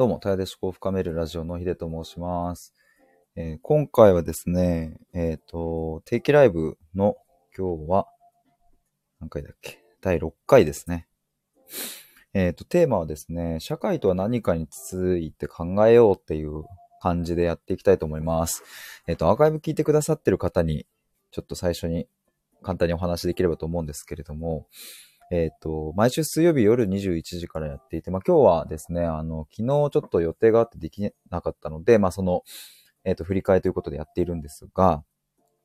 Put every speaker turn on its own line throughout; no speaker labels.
どうも、たやで思考を深めるラジオのひでと申します。えー今回はですね、えっ、と、定期ライブの今日は、何回だっけ？第6回ですね。えっ、と、テーマはですね、社会とは何かについて考えようっていう感じでやっていきたいと思います。えっ、と、アーカイブ聞いてくださってる方に、ちょっと最初に簡単にお話しできればと思うんですけれども、えっ、と、毎週水曜日夜21時からやっていて、まあ今日はですね、あの、昨日ちょっと予定があってできなかったので、まあその、えっ、と、振り替えということでやっているんですが、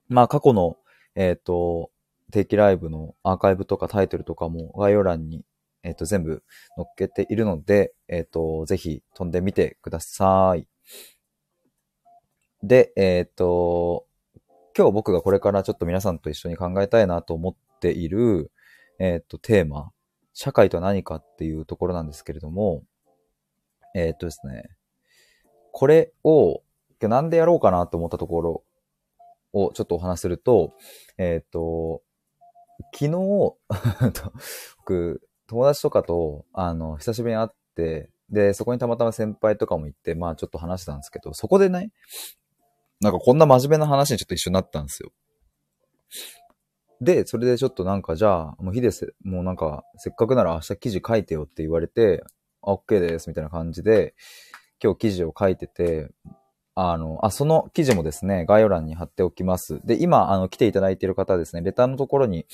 まあ過去の、えっ、と、定期ライブのアーカイブとかタイトルとかも概要欄に、えっ、と、全部載っけているので、えっ、と、ぜひ飛んでみてください。で、えっ、と、今日僕がこれからちょっと皆さんと一緒に考えたいなと思っている、えっ、と、テーマ、社会とは何かっていうところなんですけれども、えっ、とですね、これを、今日なんでやろうかなと思ったところをちょっとお話すると、えっ、と、昨日、僕、友達とかと、あの、久しぶりに会って、で、そこにたまたま先輩とかも行って、まあちょっと話したんですけど、そこでね、なんかこんな真面目な話にちょっと一緒になったんですよ。で、それでちょっとなんかじゃあ、もうヒデス、もうなんか、せっかくなら明日記事書いてよって言われて、OK です、みたいな感じで、今日記事を書いてて、あの、あ、その記事もですね、概要欄に貼っておきます。で、今、あの、来ていただいている方はですね、レターのところに、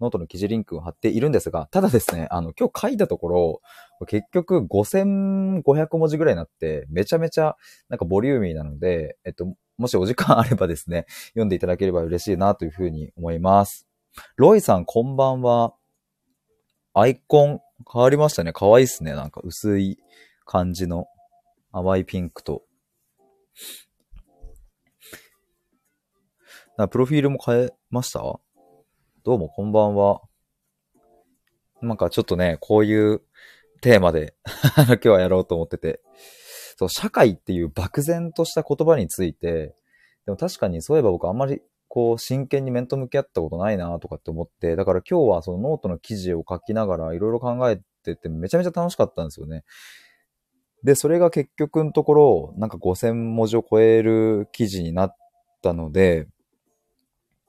ノートの記事リンクを貼っているんですが、ただですね、あの、今日書いたところ、結局5500文字ぐらいになって、めちゃめちゃなんかボリューミーなので、えっと、もしお時間あればですね、読んでいただければ嬉しいなというふうに思います。ロイさん、こんばんは。アイコン変わりましたね。可愛いっすね。なんか薄い感じの淡いピンクと。なプロフィールも変えました？どうもこんばんは。なんかちょっとね、こういうテーマで 今日はやろうと思ってて。そう、社会っていう漠然とした言葉について、でも確かにそういえば僕あんまりこう真剣に面と向き合ったことないなとかって思って、だから今日はそのノートの記事を書きながらいろいろ考えててめちゃめちゃ楽しかったんですよね。で、それが結局のところ、なんか5000文字を超える記事になったので、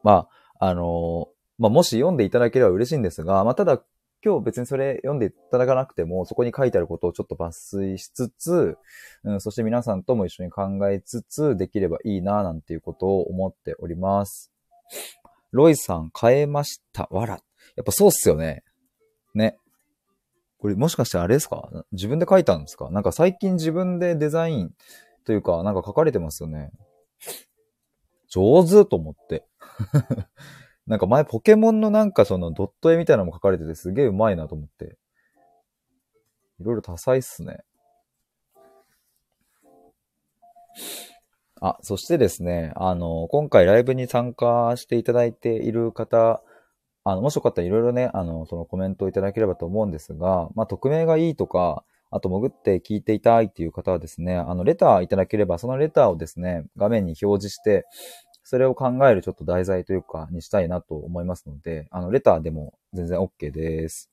まあ、あの、まあ、もし読んでいただければ嬉しいんですが、まあ、ただ今日別にそれ読んでいただかなくても、そこに書いてあることをちょっと抜粋しつつ、うん、そして皆さんとも一緒に考えつつ、できればいいな、なんていうことを思っております。ロイさん、変えました。わら。やっぱそうっすよね。ね。これもしかしてあれですか？自分で書いたんですか？なんか最近自分でデザインというか、なんか書かれてますよね。上手と思って。なんか前ポケモンのなんかそのドット絵みたいなのも書かれててすげえうまいなと思って。いろいろ多彩っすね。あ、そしてですね、あの、今回ライブに参加していただいている方、あの、もしよかったらいろいろね、あの、そのコメントをいただければと思うんですが、まあ、匿名がいいとか、あと潜って聞いていたいっていう方はですね、あの、レターいただければ、そのレターをですね、画面に表示して、それを考えるちょっと題材というか、にしたいなと思いますので、あの、レターでも全然 OK です。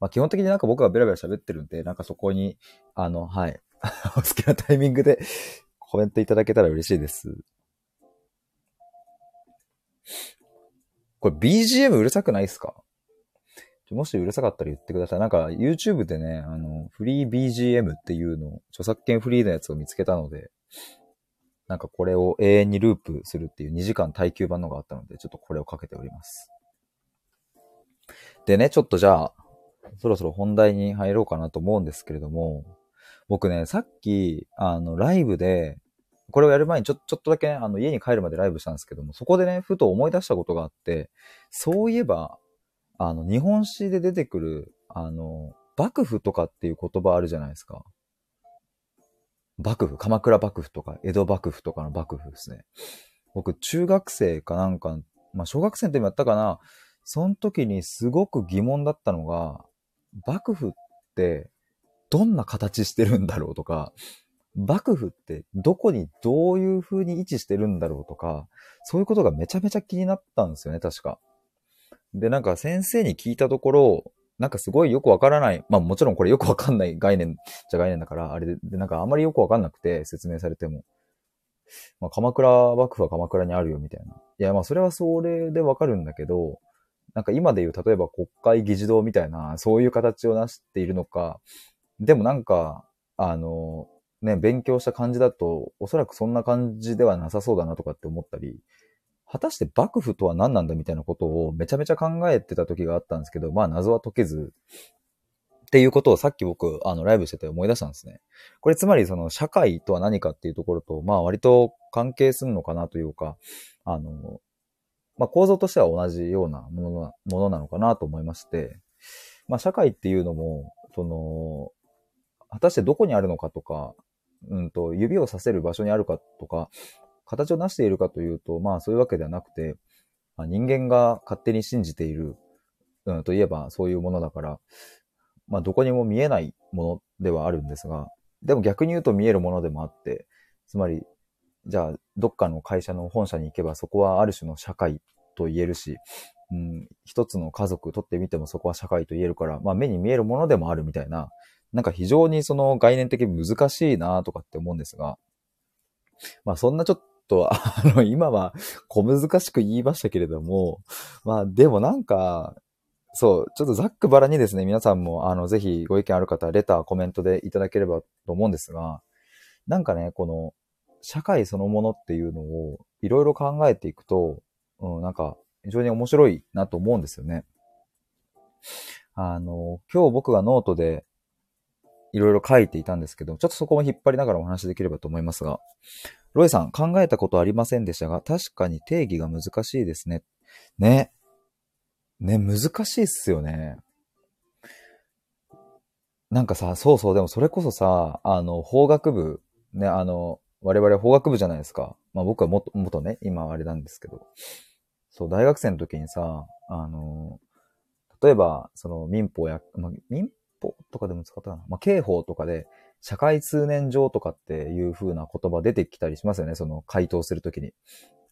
まあ、基本的になんか僕がベラベラ喋ってるんで、なんかそこに、あの、はい、お好きなタイミングで コメントいただけたら嬉しいです。これ BGM うるさくないですか？もしうるさかったら言ってください。なんか YouTube でね、あの、フリー BGM っていうの、著作権フリーのやつを見つけたので、なんかこれを永遠にループするっていう2時間耐久版のがあったので、ちょっとこれをかけております。でね、ちょっとじゃあ、そろそろ本題に入ろうかなと思うんですけれども、僕ね、さっき、あの、ライブで、これをやる前にちょ、ちょっとだけね、あの、家に帰るまでライブしたんですけども、そこでね、ふと思い出したことがあって、そういえば、あの、日本史で出てくる、あの、幕府とかっていう言葉あるじゃないですか。幕府、鎌倉幕府とか、江戸幕府とかの幕府ですね。僕、中学生かなんか、まあ、小学生の時もやったかな、その時にすごく疑問だったのが、幕府ってどんな形してるんだろうとか、幕府ってどこにどういう風に位置してるんだろうとか、そういうことがめちゃめちゃ気になったんですよね、確か。で、なんか先生に聞いたところ、なんかすごいよくわからない。まあもちろんこれよくわかんない概念じゃ概念だから、あれで、なんかあんまりよくわかんなくて説明されても。まあ鎌倉幕府は鎌倉にあるよみたいな。いやまあそれはそれでわかるんだけど、なんか今で言う例えば国会議事堂みたいな、そういう形をなしているのか、でもなんか、あの、ね、勉強した感じだと、おそらくそんな感じではなさそうだなとかって思ったり、果たして幕府とは何なんだみたいなことをめちゃめちゃ考えてた時があったんですけど、まあ謎は解けず、っていうことをさっき僕、あの、ライブしてて思い出したんですね。これつまりその社会とは何かっていうところと、まあ割と関係するのかなというか、あの、まあ構造としては同じようなものなものなのかなと思いまして、まあ社会っていうのも、その、果たしてどこにあるのかとか、うんと、指をさせる場所にあるかとか、形を成しているかというと、まあそういうわけではなくて、まあ、人間が勝手に信じている、うん、といえばそういうものだから、まあどこにも見えないものではあるんですが、でも逆に言うと見えるものでもあって、つまり、じゃあどっかの会社の本社に行けばそこはある種の社会と言えるし、うん、一つの家族とってみてもそこは社会と言えるから、まあ目に見えるものでもあるみたいな、なんか非常にその概念的に難しいなとかって思うんですが、まあそんなちょっと、あの、今は小難しく言いましたけれども、まあでもなんか、そう、ちょっとざっくばらにですね、皆さんも、あの、ぜひご意見ある方、レター、コメントでいただければと思うんですが、なんかね、この、社会そのものっていうのを、いろいろ考えていくと、うん、なんか、非常に面白いなと思うんですよね。あの、今日僕がノートで、いろいろ書いていたんですけど、ちょっとそこも引っ張りながらお話できればと思いますが、ロイさん、考えたことありませんでしたが、確かに定義が難しいですね。ね。ね、難しいっすよね。なんかさ、そうそう、でもそれこそさ、あの、法学部、ね、あの、我々法学部じゃないですか。まあ僕はもと、もとね、今あれなんですけど。そう、大学生の時にさ、あの、例えば、その民法や、まあ、民法とかでも使ったかな。まあ、刑法とかで、社会通念上とかっていう風な言葉出てきたりしますよね。その回答するときに。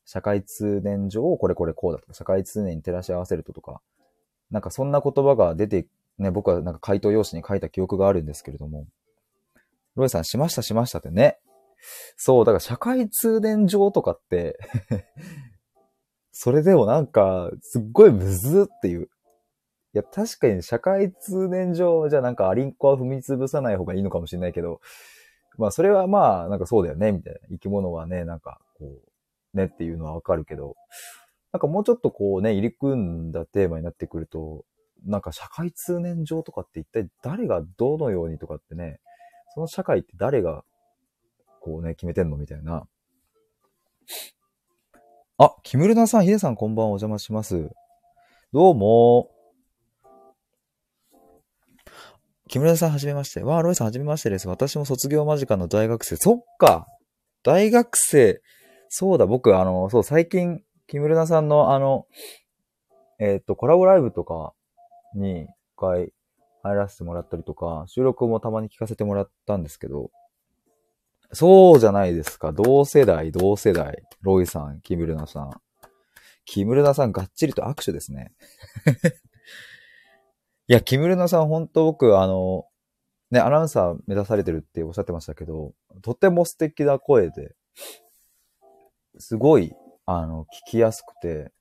社会通念上をこれこれこうだとか、社会通念に照らし合わせるととか、なんかそんな言葉が出て、ね、僕はなんか回答用紙に書いた記憶があるんですけれども、ロイさんしましたしましたってね。そう、だから社会通念上とかって それでもなんか、すっごいむずっていう。いや、確かに社会通念上、じゃあなんかアリンコは踏み潰さない方がいいのかもしれないけど、まあそれはまあ、なんかそうだよね、みたいな。生き物はね、なんかこう、ねっていうのはわかるけど、なんかもうちょっとこうね、入り組んだテーマになってくると、なんか社会通念上とかって一体誰がどのようにとかってね、その社会って誰がこうね、決めてんのみたいな。あ、木村さん、ヒデさんこんばんはお邪魔します。どうも。木村さんはじめまして。わあ、ロイさんはじめましてです。私も卒業間近の大学生。そっか大学生。そうだ、僕、あの、そう、最近、木村さんの、あの、えっ、ー、と、コラボライブとかに、一回入らせてもらったりとか、収録もたまに聞かせてもらったんですけど、そうじゃないですか。同世代、同世代。ロイさん、木村さん。木村さん、がっちりと握手ですね。いや、木村さん、本当僕、あの、ね、アナウンサー目指されてるっておっしゃってましたけど、とても素敵な声で、すごい、あの、聞きやすくて、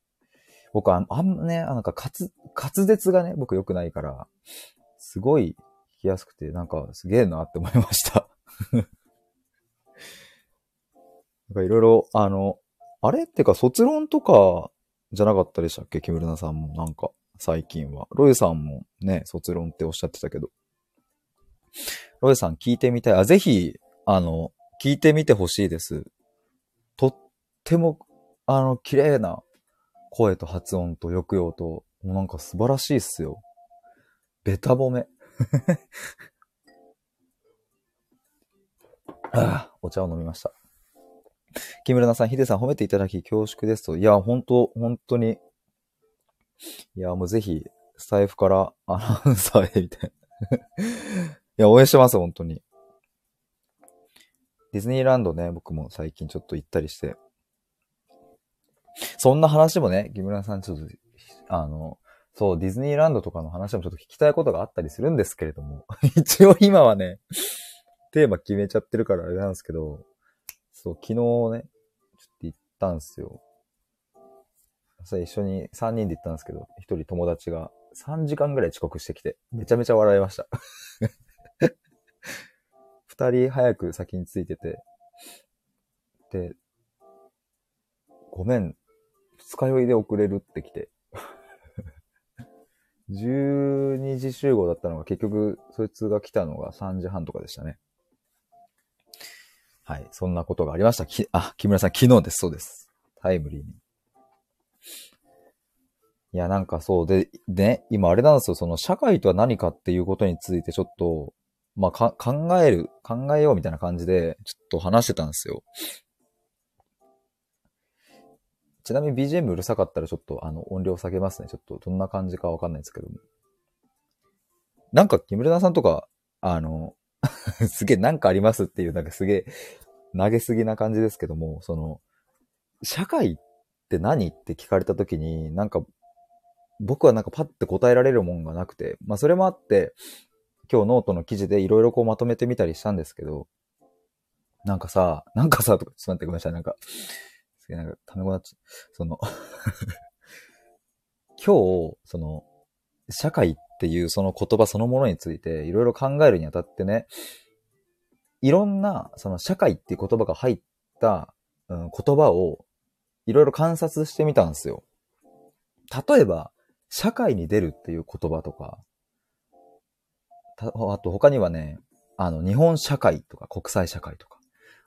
僕は、あんね、なんか滑、滑舌がね、僕良くないから、すごい聞きやすくて、なんかすげえなって思いました。なんかいろいろ、あの、あれ？ってか卒論とかじゃなかったでしたっけ？木村さんもなんか。最近は。ロイさんもね、卒論っておっしゃってたけど。ロイさん聞いてみたい。あ、ぜひ、あの、聞いてみてほしいです。とっても、あの、綺麗な声と発音と抑揚と、もうなんか素晴らしいっすよ。ベタ褒め。ああ、お茶を飲みました。木村さん、ヒデさん褒めていただき恐縮ですと。いや、本当本当にいや、もうぜひ、スタイフからアナウンサーへ、みたいな。いや、応援してます、本当に。ディズニーランドね、僕も最近ちょっと行ったりして。そんな話もね、木村さんちょっと、あの、そう、ディズニーランドとかの話もちょっと聞きたいことがあったりするんですけれども、一応今はね、テーマ決めちゃってるからあれなんですけど、そう、昨日ね、ちょっと行ったんですよ。さ一緒に3人で行ったんですけど、1人友達が3時間ぐらい遅刻してきて、めちゃめちゃ笑いました。2人早く先に着いてて、で、ごめん、二日酔いで遅れるって来て。12時集合だったのが結局、そいつが来たのが3時半とかでしたね。はい。そんなことがありました。き、あ、木村さん、昨日です。そうです。タイムリーに。いや、なんかそうで、ね、今あれなんですよ。その社会とは何かっていうことについてちょっと、まあ、か、考える、考えようみたいな感じで、ちょっと話してたんですよ。ちなみに BGM うるさかったらちょっとあの音量下げますね。ちょっとどんな感じかわかんないですけども。なんか木村さんとか、あの、すげえなんかありますっていう、なんかすげえ投げすぎな感じですけども、その、社会って何って聞かれた時に、なんか僕はなんかパッて答えられるもんがなくて、まあそれもあって、今日ノートの記事でいろいろこうまとめてみたりしたんですけど、なんかさ、なんかさ、とか、ちょっと待ってごめんなさい、なんか、すげえなんか、ためごなっちゃ、その 今日、その、社会っていうその言葉そのものについていろいろ考えるにあたってね、いろんな、その社会っていう言葉が入った、うん、言葉をいろいろ観察してみたんですよ。例えば、社会に出るっていう言葉とか、あと他にはね、あの、日本社会とか国際社会とか、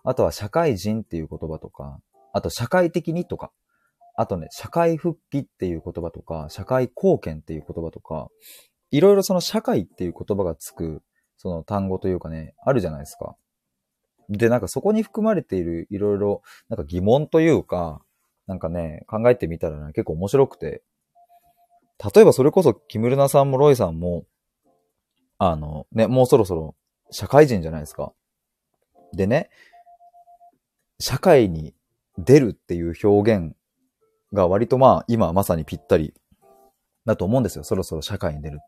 あとは社会人っていう言葉とか、あと社会的にとか、あとね、社会復帰っていう言葉とか、社会貢献っていう言葉とか、いろいろその社会っていう言葉がつく、その単語というかね、あるじゃないですか。で、なんかそこに含まれているいろいろ、なんか疑問というか、なんかね、考えてみたらね、結構面白くて。例えばそれこそ、キムルナさんもロイさんも、あの、ね、もうそろそろ社会人じゃないですか。でね、社会に出るっていう表現が割とまあ今まさにぴったりだと思うんですよ。そろそろ社会に出る。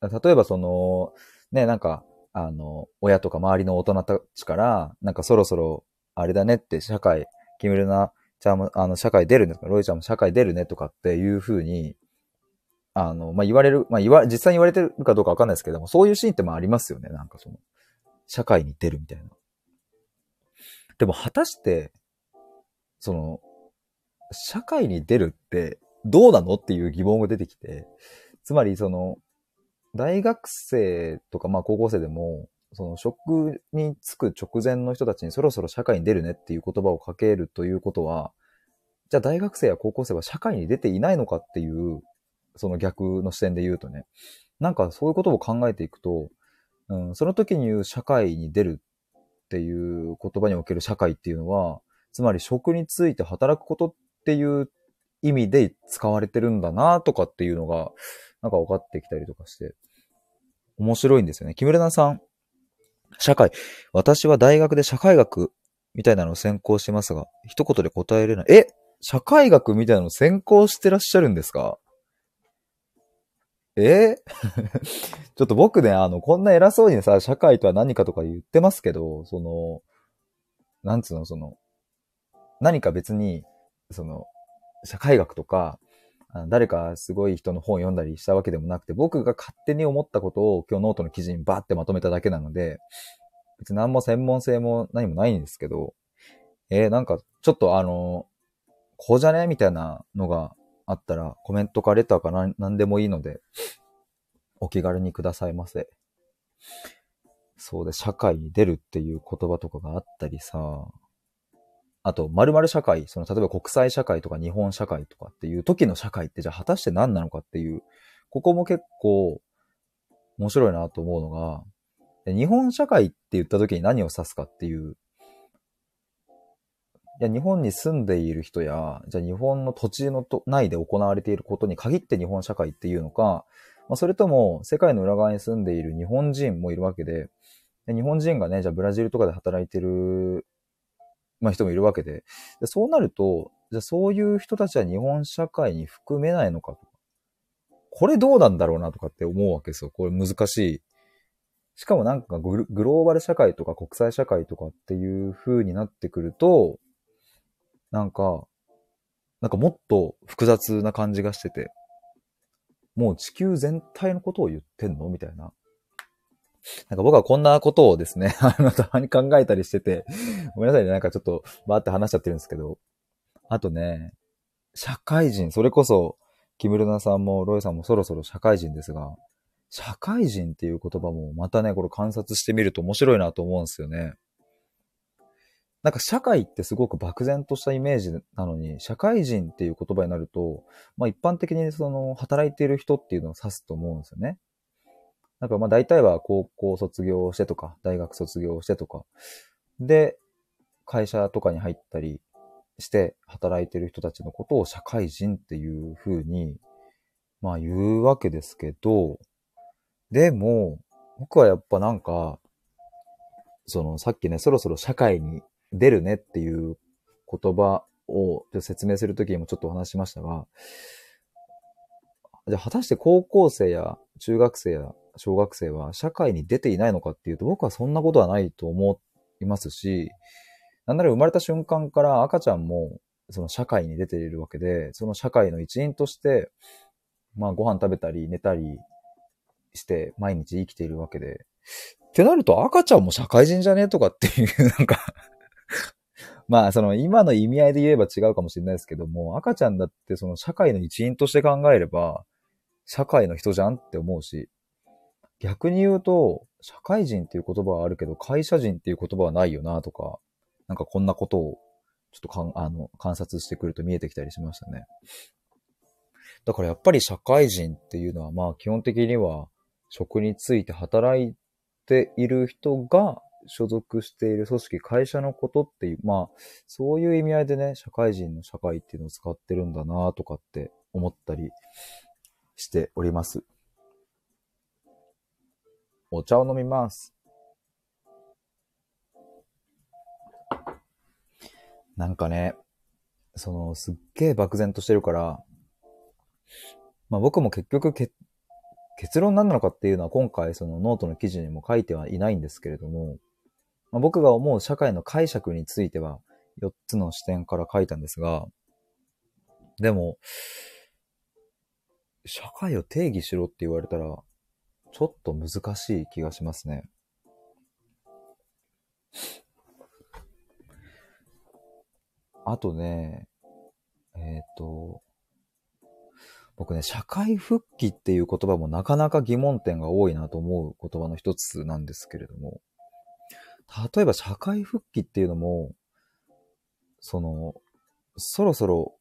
例えばその、ね、なんか、あの、親とか周りの大人たちから、なんかそろそろあれだねって社会、決めるな、ちゃんも、あの、社会出るねとか、ロイちゃんも社会出るねとかっていう風に、あの、まあ、言われる、まあ、言わ、実際に言われてるかどうかわかんないですけども、そういうシーンってまあありますよね。なんかその、社会に出るみたいな。でも果たして、その、社会に出るってどうなのっていう疑問が出てきて、つまりその、大学生とかまあ高校生でも、その職に就く直前の人たちにそろそろ社会に出るねっていう言葉をかけるということは、じゃあ大学生や高校生は社会に出ていないのかっていう、その逆の視点で言うとね、なんかそういうことを考えていくと、うん、その時に言う社会に出るっていう言葉における社会っていうのは、つまり職について働くことっていう意味で使われてるんだなとかっていうのが、なんか分かってきたりとかして、面白いんですよね。木村さん、社会。私は大学で社会学みたいなのを専攻してますが、一言で答えれない。え？社会学みたいなのを専攻してらっしゃるんですか？え？ちょっと僕ね、あの、こんな偉そうにさ、社会とは何かとか言ってますけど、その、なんつうの、その、何か別に、その、社会学とか、誰かすごい人の本を読んだりしたわけでもなくて、僕が勝手に思ったことを今日ノートの記事にバーってまとめただけなので、別に何も専門性も何もないんですけど、えー、なんかちょっとあの、こうじゃね？みたいなのがあったらコメントかレターか何何でもいいので、お気軽にくださいませ。そうで、社会に出るっていう言葉とかがあったりさ、あと、〇〇社会、その、例えば国際社会とか日本社会とかっていう時の社会ってじゃあ果たして何なのかっていう、ここも結構面白いなと思うのが、日本社会って言った時に何を指すかっていう、いや、日本に住んでいる人や、じゃあ日本の土地の内で行われていることに限って日本社会っていうのか、まあ、それとも世界の裏側に住んでいる日本人もいるわけで、で日本人がね、じゃあブラジルとかで働いてるまあ、人もいるわけでで。そうなると、じゃあそういう人たちは日本社会に含めないのかとか。これどうなんだろうなとかって思うわけですよ。これ難しい。しかもなんかグローバル社会とか国際社会とかっていう風になってくると、なんか、なんかもっと複雑な感じがしてて、もう地球全体のことを言ってんの？みたいな。なんか僕はこんなことをですね、あの、たまに考えたりしてて、ごめんなさいね、なんかちょっとバーって話しちゃってるんですけど、あとね、社会人、それこそ、キムルナさんもロイさんもそろそろ社会人ですが、社会人っていう言葉もまたね、これ観察してみると面白いなと思うんですよね。なんか社会ってすごく漠然としたイメージなのに、社会人っていう言葉になると、まあ一般的にその働いている人っていうのを指すと思うんですよね。なんかまあ大体は高校卒業してとか、大学卒業してとか、で、会社とかに入ったりして働いている人たちのことを社会人っていう風に、まあ言うわけですけど、でも、僕はやっぱなんか、そのさっきね、そろそろ社会に出るねっていう言葉を説明するときにもちょっとお話しましたが、じゃあ果たして高校生や中学生や小学生は社会に出ていないのかっていうと僕はそんなことはないと思いますし、なんなら生まれた瞬間から赤ちゃんもその社会に出ているわけで、その社会の一員として、まあご飯食べたり寝たりして毎日生きているわけで、ってなると赤ちゃんも社会人じゃね？えとかっていうなんか まあ、その今の意味合いで言えば違うかもしれないですけども、赤ちゃんだってその社会の一員として考えれば、社会の人じゃんって思うし、逆に言うと、社会人っていう言葉はあるけど、会社人っていう言葉はないよなとか、なんかこんなことをちょっとかんあの観察してくると見えてきたりしましたね。だからやっぱり社会人っていうのはまあ基本的には職について働いている人が所属している組織、会社のことっていう、まあ、そういう意味合いでね、社会人の社会っていうのを使ってるんだなとかって思ったりしております。お茶を飲みます。なんかね、その、すっげえ漠然としてるから、まあ僕も結局け結論何なのかっていうのは今回そのノートの記事にも書いてはいないんですけれども、まあ、僕が思う社会の解釈については4つの視点から書いたんですが、でも、社会を定義しろって言われたら、ちょっと難しい気がしますね。あとね、えっ、ー、と、僕ね、社会復帰っていう言葉もなかなか疑問点が多いなと思う言葉の一つなんですけれども、例えば社会復帰っていうのも、その、そろそろ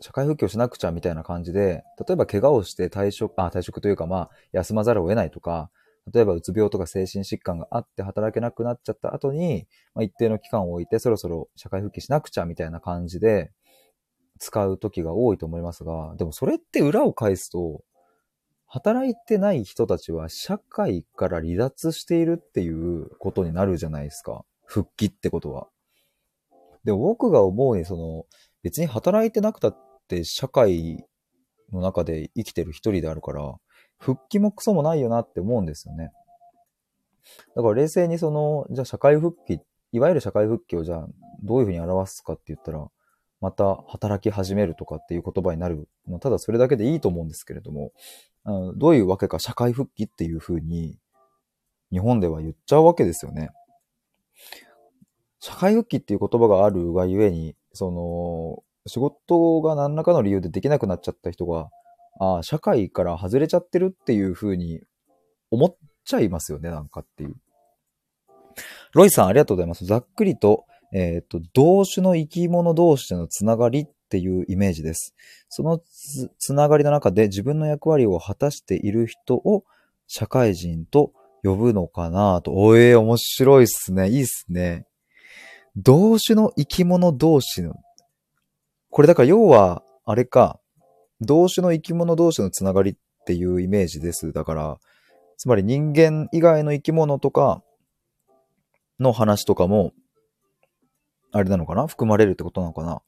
社会復帰をしなくちゃみたいな感じで、例えば怪我をして退職、あ、退職というかまあ、休まざるを得ないとか、例えばうつ病とか精神疾患があって働けなくなっちゃった後に、まあ、一定の期間を置いてそろそろ社会復帰しなくちゃみたいな感じで使う時が多いと思いますが、でもそれって裏を返すと、働いてない人たちは社会から離脱しているっていうことになるじゃないですか。復帰ってことは。で僕が思うに、その、別に働いてなくたって社会の中で生きてる一人であるから、復帰もクソもないよなって思うんですよね。だから冷静にその、じゃあ社会復帰、いわゆる社会復帰をじゃあどういうふうに表すかって言ったら、また働き始めるとかっていう言葉になる。ただそれだけでいいと思うんですけれども、どういうわけか社会復帰っていう風に日本では言っちゃうわけですよね。社会復帰っていう言葉があるがゆえに、その、仕事が何らかの理由でできなくなっちゃった人が、ああ、社会から外れちゃってるっていう風に思っちゃいますよね、なんかっていう。ロイさんありがとうございます。ざっくりと、えっ、ー、と、同種の生き物同士でのつながりっっていうイメージです。そのつつながりの中で自分の役割を果たしている人を社会人と呼ぶのかなと。おえー、面白いっすね。いいっすね。同種の生き物同士の。これだから要は、あれか、同種の生き物同士のつながりっていうイメージです。だから、つまり人間以外の生き物とかの話とかも、あれなのかな？含まれるってことなのかな？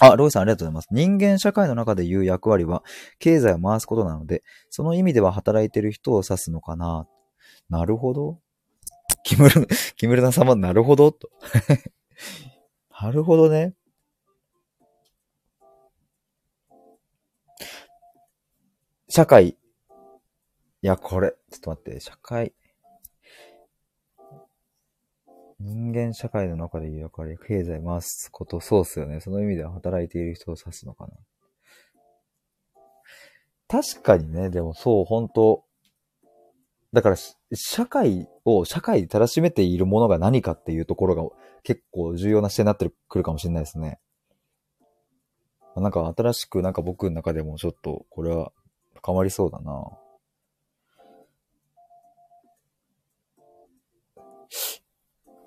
あ、ロイさんありがとうございます。人間社会の中で言う役割は、経済を回すことなので、その意味では働いてる人を指すのかな。なるほど。キムル、キムルナ様、なるほど、と。なるほどね。社会。いや、これ、ちょっと待って、社会。人間社会の中でいう役割、経済回すこと、そうっすよね。その意味では働いている人を指すのかな。確かにね、でもそう、本当だから、社会を、社会にたらしめているものが何かっていうところが結構重要な視点になってくるかもしれないですね。なんか新しくなんか僕の中でもちょっとこれは深まりそうだな。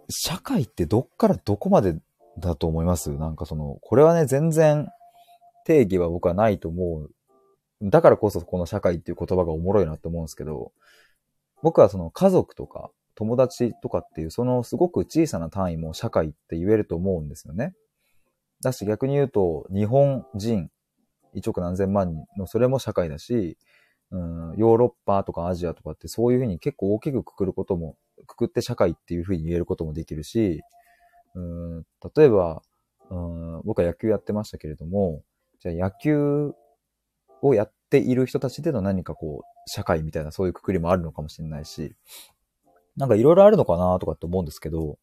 社会ってどっからどこまでだと思います？なんかその、これはね、全然定義は僕はないと思う。だからこそこの社会っていう言葉がおもろいなって思うんですけど、僕はその家族とか友達とかっていうそのすごく小さな単位も社会って言えると思うんですよね。だし逆に言うと日本人1億何千万人のそれも社会だし、うん、ヨーロッパとかアジアとかってそういうふうに結構大きくくくることもくくって社会っていうふうに言えることもできるし、うん、例えば、うん、僕は野球やってましたけれども、じゃあ野球をやっている人たちでの何かこう、社会みたいなそういうくくりもあるのかもしれないし、なんかいろいろあるのかなとかって思うんですけど、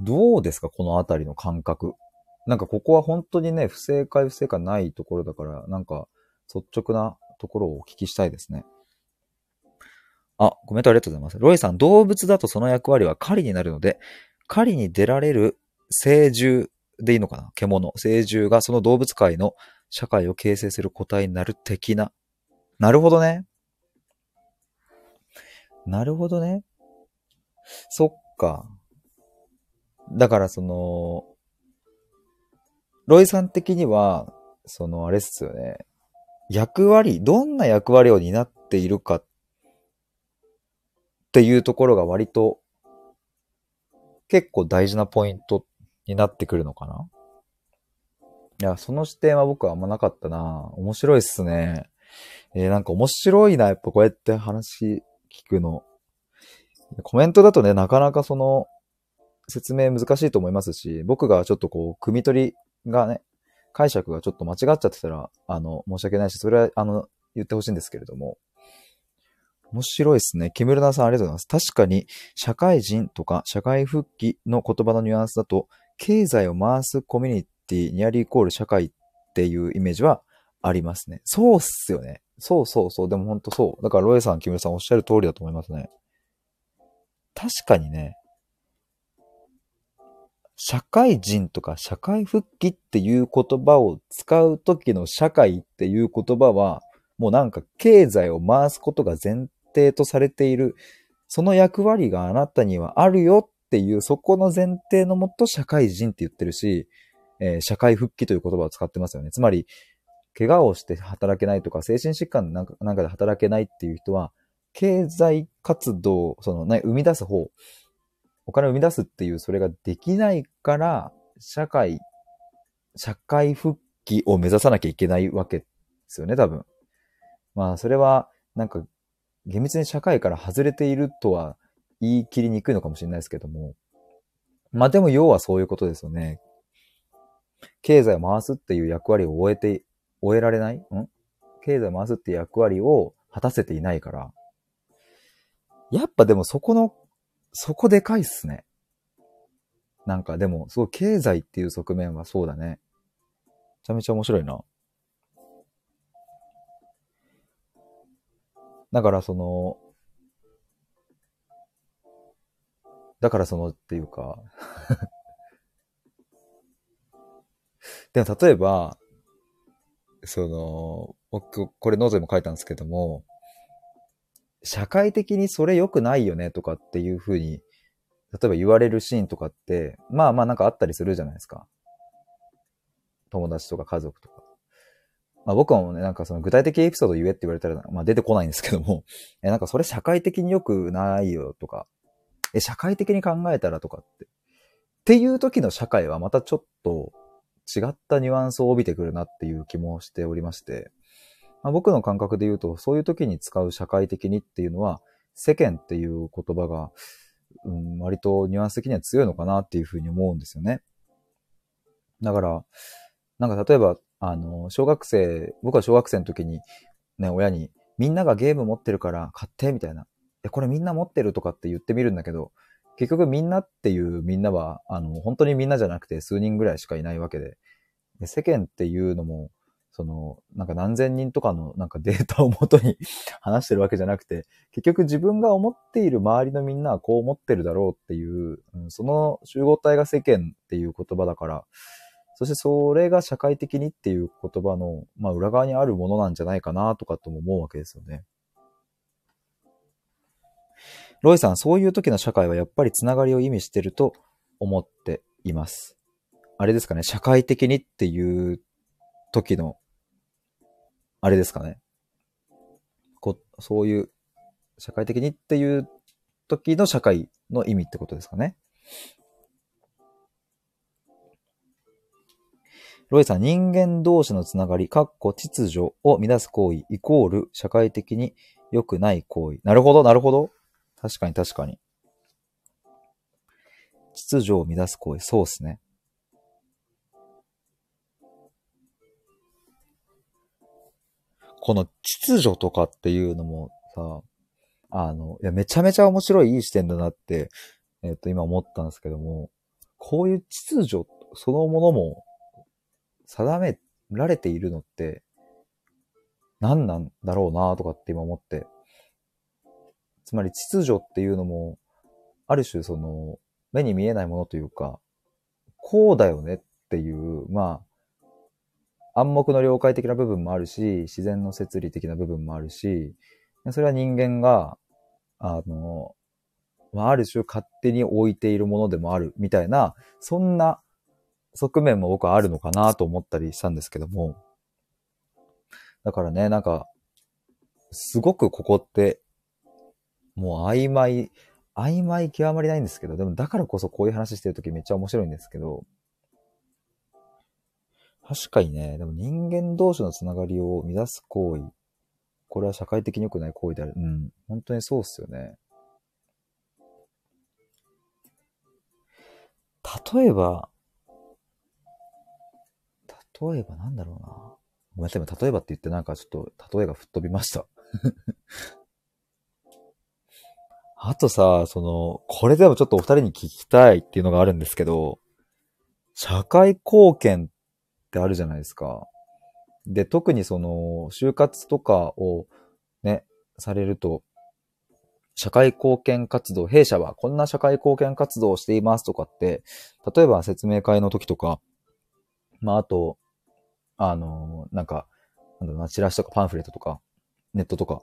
どうですかこのあたりの感覚？なんかここは本当にね、不正解不正解ないところだから、なんか率直なところをお聞きしたいですね。あ、コメントありがとうございます。ロイさん、動物だとその役割は狩りになるので、狩りに出られる成獣でいいのかな？獣。成獣がその動物界の社会を形成する個体になる的な。なるほどね。なるほどね。そっか。だからその、ロイさん的には、そのあれっすよね。役割、どんな役割を担っているかっていうところが割と結構大事なポイントになってくるのかないや、その視点は僕はあんまなかったな面白いっすね。えー、なんか面白いな、やっぱこうやって話聞くの。コメントだとね、なかなかその説明難しいと思いますし、僕がちょっとこう、組み取りがね、解釈がちょっと間違っちゃってたら、あの、申し訳ないし、それは、あの、言ってほしいんですけれども、面白いですね。木村さんありがとうございます。確かに、社会人とか社会復帰の言葉のニュアンスだと、経済を回すコミュニティ、ニアリーイコール社会っていうイメージはありますね。そうっすよね。そうそうそう。でも本当そう。だからロエさん、木村さんおっしゃる通りだと思いますね。確かにね、社会人とか社会復帰っていう言葉を使うときの社会っていう言葉は、もうなんか経済を回すことが前提とされている、その役割があなたにはあるよっていう、そこの前提のもと社会人って言ってるし、えー、社会復帰という言葉を使ってますよね。つまり、怪我をして働けないとか、精神疾患なんかで働けないっていう人は、経済活動、そのね、生み出す方、お金を生み出すっていう、それができないから、社会、社会復帰を目指さなきゃいけないわけですよね、多分。まあ、それは、なんか、厳密に社会から外れているとは言い切りにくいのかもしれないですけども。まあでも要はそういうことですよね。経済を回すっていう役割を終えて、終えられない？ん？経済を回すっていう役割を果たせていないから。やっぱでもそこの、そこでかいっすね。なんかでも、すごい経済っていう側面はそうだね。めちゃめちゃ面白いな。だからその、だからそのっていうか でも例えば、その、僕、これノートでも書いたんですけども、社会的にそれ良くないよねとかっていうふうに、例えば言われるシーンとかって、まあまあなんかあったりするじゃないですか。友達とか家族とか。まあ僕はもね、なんかその具体的エピソード言えって言われたら、まあ出てこないんですけども、え、なんかそれ社会的に良くないよとか、え、社会的に考えたらとかって。っていう時の社会はまたちょっと違ったニュアンスを帯びてくるなっていう気もしておりまして、まあ、僕の感覚で言うと、そういう時に使う社会的にっていうのは、世間っていう言葉が、うん、割とニュアンス的には強いのかなっていうふうに思うんですよね。だから、なんか例えば、あの、小学生、僕は小学生の時に、ね、親に、みんながゲーム持ってるから買ってみたいな。え、これみんな持ってるとかって言ってみるんだけど、結局みんなっていうみんなは、あの、本当にみんなじゃなくて数人ぐらいしかいないわけで、で世間っていうのも、その、なんか何千人とかのなんかデータをもとに 話してるわけじゃなくて、結局自分が思っている周りのみんなはこう思ってるだろうっていう、うん、その集合体が世間っていう言葉だから、そしてそれが社会的にっていう言葉の、まあ裏側にあるものなんじゃないかなとかとも思うわけですよね。ロイさん、そういう時の社会はやっぱりつながりを意味してると思っています。あれですかね、社会的にっていう時の、あれですかね。こそういう、社会的にっていう時の社会の意味ってことですかね。ロイさん、人間同士のつながり、かっこ秩序を乱す行為、イコール社会的に良くない行為。なるほど、なるほど。確かに確かに。秩序を乱す行為、そうっすね。この秩序とかっていうのもさ、あの、いや、めちゃめちゃ面白いいい視点だなって、えっ、ー、と、今思ったんですけども、こういう秩序そのものも定められているのって、何なんだろうなとかって今思って、つまり秩序っていうのも、ある種その、目に見えないものというか、こうだよねっていう、まあ、暗黙の了解的な部分もあるし、自然の摂理的な部分もあるし、それは人間が、あの、まあ、ある種勝手に置いているものでもあるみたいな、そんな側面も僕はあるのかなと思ったりしたんですけども。だからね、なんか、すごくここってもう曖昧、曖昧極まりないんですけど、でもだからこそこういう話してるときめっちゃ面白いんですけど、確かにね、でも人間同士のつながりを乱す行為、これは社会的に良くない行為である。うん、本当にそうっすよね。例えば、例えばなんだろうな。ごめんなさい、例えばって言ってなんかちょっと例えが吹っ飛びました。あとさ、その、これでもちょっとお二人に聞きたいっていうのがあるんですけど、社会貢献ってあるじゃないですか。で、特にその、就活とかをね、されると、社会貢献活動、弊社はこんな社会貢献活動をしていますとかって、例えば説明会の時とか、まあ、あと、あの、なんか、なんだろうな、チラシとかパンフレットとか、ネットとか、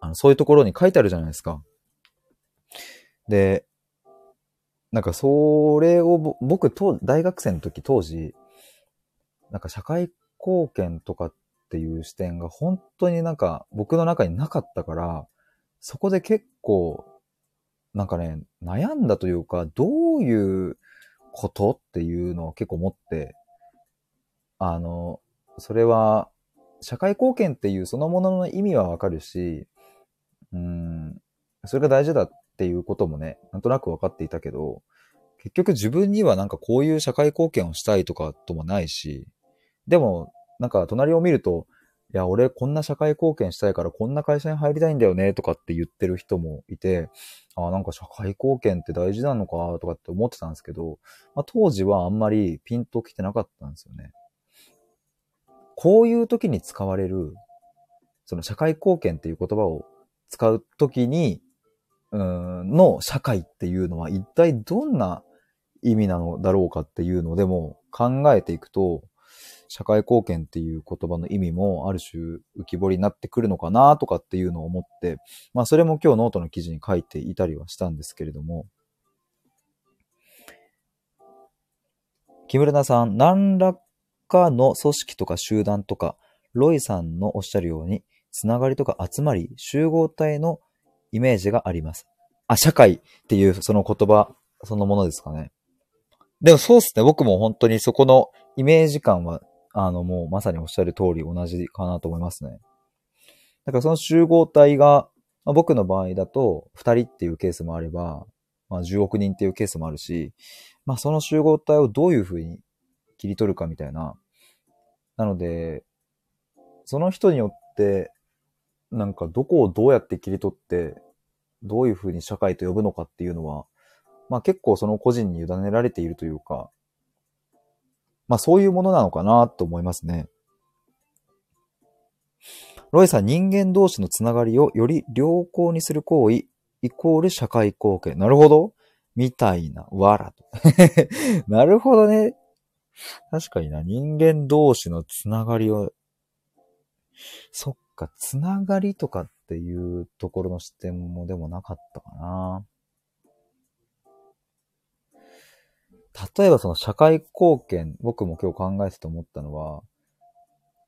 あの、そういうところに書いてあるじゃないですか。で、なんかそれを僕と大学生の時当時、なんか社会貢献とかっていう視点が本当になんか僕の中になかったから、そこで結構、なんかね、悩んだというか、どういうことっていうのを結構思って、あの、それは、社会貢献っていうそのものの意味はわかるし、うん、それが大事だっていうこともね、なんとなく分かっていたけど、結局自分にはなんかこういう社会貢献をしたいとかともないし、でも、なんか隣を見ると、いや、俺こんな社会貢献したいからこんな会社に入りたいんだよねとかって言ってる人もいて、あなんか社会貢献って大事なのかとかって思ってたんですけど、まあ、当時はあんまりピンと来てなかったんですよね。こういう時に使われる、その社会貢献っていう言葉を使う時に、うんの社会っていうのは一体どんな意味なのだろうかっていうのでも考えていくと、社会貢献っていう言葉の意味もある種浮き彫りになってくるのかなとかっていうのを思って、まあそれも今日ノートの記事に書いていたりはしたんですけれども、木村さん、何らかの組織とか集団とか、ロイさんのおっしゃるように、つながりとか集まり、集合体のイメージがあります。あ、社会っていうその言葉そのものですかね。でもそうっすね。僕も本当にそこのイメージ感は、あの、もうまさにおっしゃる通り同じかなと思いますね。だからその集合体が、まあ、僕の場合だと、二人っていうケースもあれば、まあ、10億人っていうケースもあるし、まあ、その集合体をどういうふうに切り取るかみたいな。なので、その人によって、なんかどこをどうやって切り取って、どういうふうに社会と呼ぶのかっていうのは、まあ結構その個人に委ねられているというか、まあそういうものなのかなと思いますね。ロイさん、人間同士のつながりをより良好にする行為、イコール社会貢献。なるほどみたいな、わらと。なるほどね。確かにな、人間同士のつながりを、そっか、つながりとかっていうところの視点もでもなかったかな。例えばその社会貢献、僕も今日考えてて思ったのは、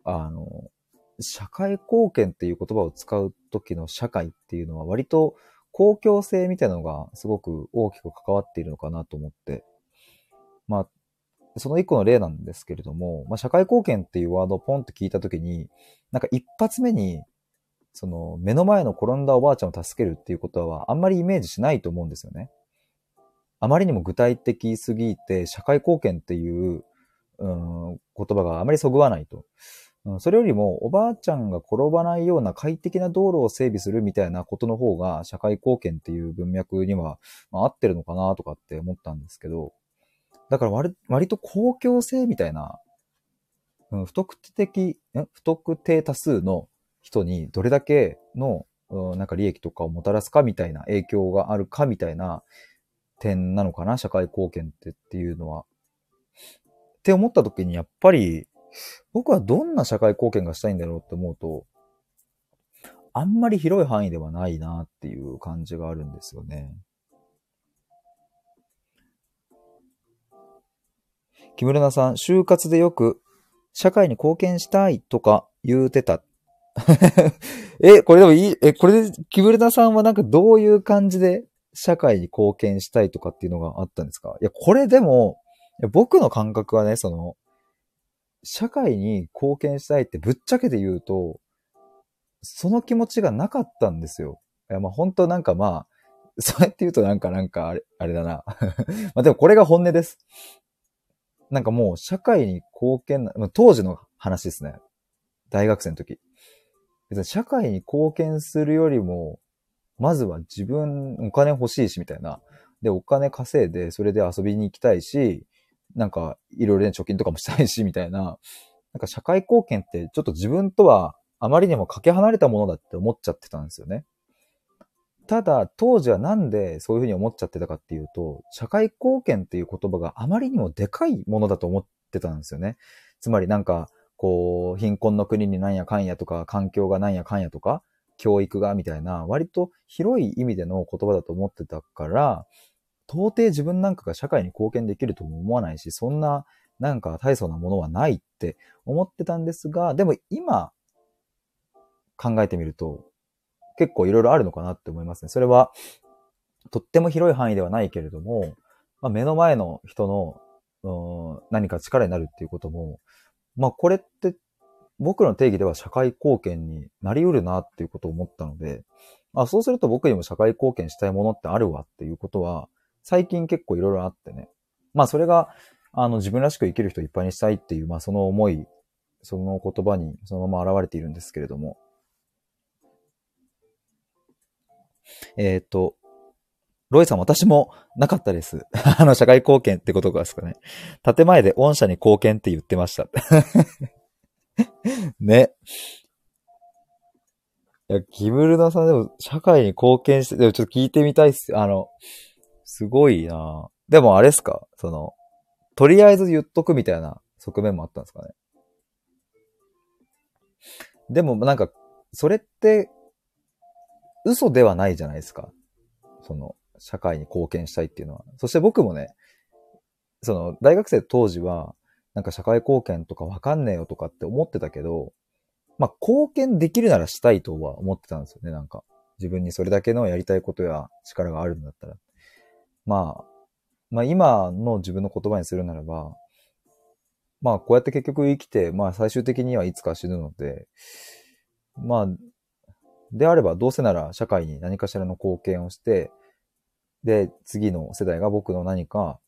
あの、社会貢献っていう言葉を使う時の社会っていうのは割と公共性みたいなのがすごく大きく関わっているのかなと思って、まあ、その一個の例なんですけれども、まあ、社会貢献っていうワードをポンって聞いたときに、なんか一発目に、その目の前の転んだおばあちゃんを助けるっていうことはあんまりイメージしないと思うんですよね。あまりにも具体的すぎて、社会貢献っていう、うん、言葉があまりそぐわないと。それよりも、おばあちゃんが転ばないような快適な道路を整備するみたいなことの方が、社会貢献っていう文脈には、まあ、合ってるのかなとかって思ったんですけど、だから割割と公共性みたいな、うん、不特定的、不特定多数の人にどれだけの、うん、なんか利益とかをもたらすかみたいな影響があるかみたいな点なのかな、社会貢献ってっていうのは。って思った時にやっぱり僕はどんな社会貢献がしたいんだろうって思うと、あんまり広い範囲ではないなっていう感じがあるんですよね。木村菜さん、就活でよく社会に貢献したいとか言うてた。え、これでもいい？え、これで、木村菜さんはなんかどういう感じで社会に貢献したいとかっていうのがあったんですか？いや、これでも、僕の感覚はね、その、社会に貢献したいってぶっちゃけて言うと、その気持ちがなかったんですよ。いや、まあ本当なんかまあ、そうやって言うとなんかなんかあれ、あれだな。まあでもこれが本音です。なんかもう社会に貢献な、当時の話ですね。大学生の時。別に社会に貢献するよりも、まずは自分お金欲しいしみたいな。で、お金稼いで、それで遊びに行きたいし、なんか、いろいろね、貯金とかもしたいし、みたいな、なんか社会貢献ってちょっと自分とはあまりにもかけ離れたものだって思っちゃってたんですよね。ただ、当時はなんでそういうふうに思っちゃってたかっていうと、社会貢献っていう言葉があまりにもでかいものだと思ってたんですよね。つまりなんか、こう、貧困の国になんやかんやとか、環境がなんやかんやとか、教育がみたいな、割と広い意味での言葉だと思ってたから、到底自分なんかが社会に貢献できるとも思わないし、そんななんか大層なものはないって思ってたんですが、でも今考えてみると結構いろいろあるのかなって思いますね。それはとっても広い範囲ではないけれども、まあ、目の前の人の、何か力になるっていうことも、まあこれって僕の定義では社会貢献になり得るなっていうことを思ったので、あそうすると僕にも社会貢献したいものってあるわっていうことは、最近結構いろいろあってね。まあそれが、あの自分らしく生きる人いっぱいにしたいっていう、まあその思い、その言葉にそのまま現れているんですけれども。えっ、ー、と、ロイさん、私もなかったです。あの、社会貢献ってことですかね。建前で御社に貢献って言ってました。ね。いや、キムルナさんでも社会に貢献して、でもちょっと聞いてみたいっす。あの、すごいなでもあれっすか？その、とりあえず言っとくみたいな側面もあったんですかね？でもなんか、それって、嘘ではないじゃないですか？その、社会に貢献したいっていうのは。そして僕もね、その、大学生当時は、なんか社会貢献とかわかんねえよとかって思ってたけど、まあ、貢献できるならしたいとは思ってたんですよね、なんか。自分にそれだけのやりたいことや力があるんだったら。まあ、まあ今の自分の言葉にするならば、まあこうやって結局生きて、まあ最終的にはいつか死ぬので、まあ、であればどうせなら社会に何かしらの貢献をして、で、次の世代が僕の何か、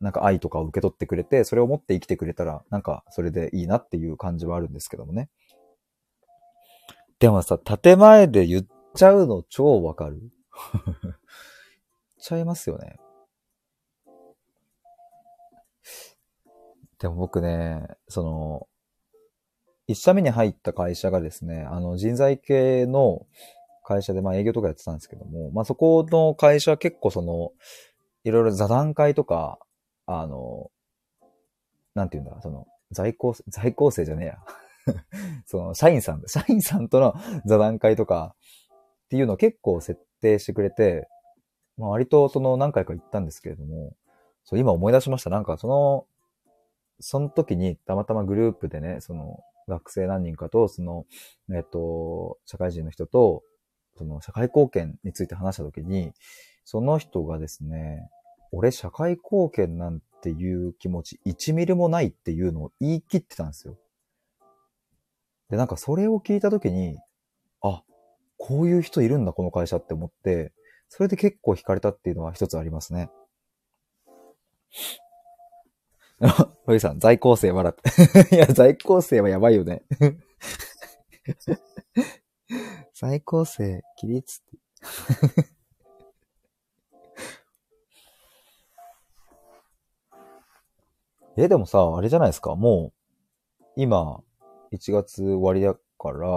なんか愛とかを受け取ってくれて、それを持って生きてくれたら、なんかそれでいいなっていう感じはあるんですけどもね。でもさ、建前で言っちゃうの超わかる言っちゃいますよね。でも僕ね、その、一社目に入った会社がですね、あの人材系の会社でまあ営業とかやってたんですけども、まあそこの会社は結構その、いろいろ座談会とか、あの、なんて言うんだ、その、在校、在校生じゃねえや。その、社員さん、社員さんとの座談会とかっていうのを結構設定してくれて、まあ割とその何回か行ったんですけれども、そう今思い出しました。なんかその、その時にたまたまグループでね、その学生何人かと、その、えっと、社会人の人と、その社会貢献について話した時に、その人がですね、俺社会貢献なんていう気持ち1ミリもないっていうのを言い切ってたんですよ。で、なんかそれを聞いた時に、あ、こういう人いるんだ、この会社って思って、それで結構惹かれたっていうのは一つありますね。ロイさん、在校生笑って。いや、在校生はやばいよね。在校生、起立って。え、でもさ、あれじゃないですか。もう、今、1月終わりだから、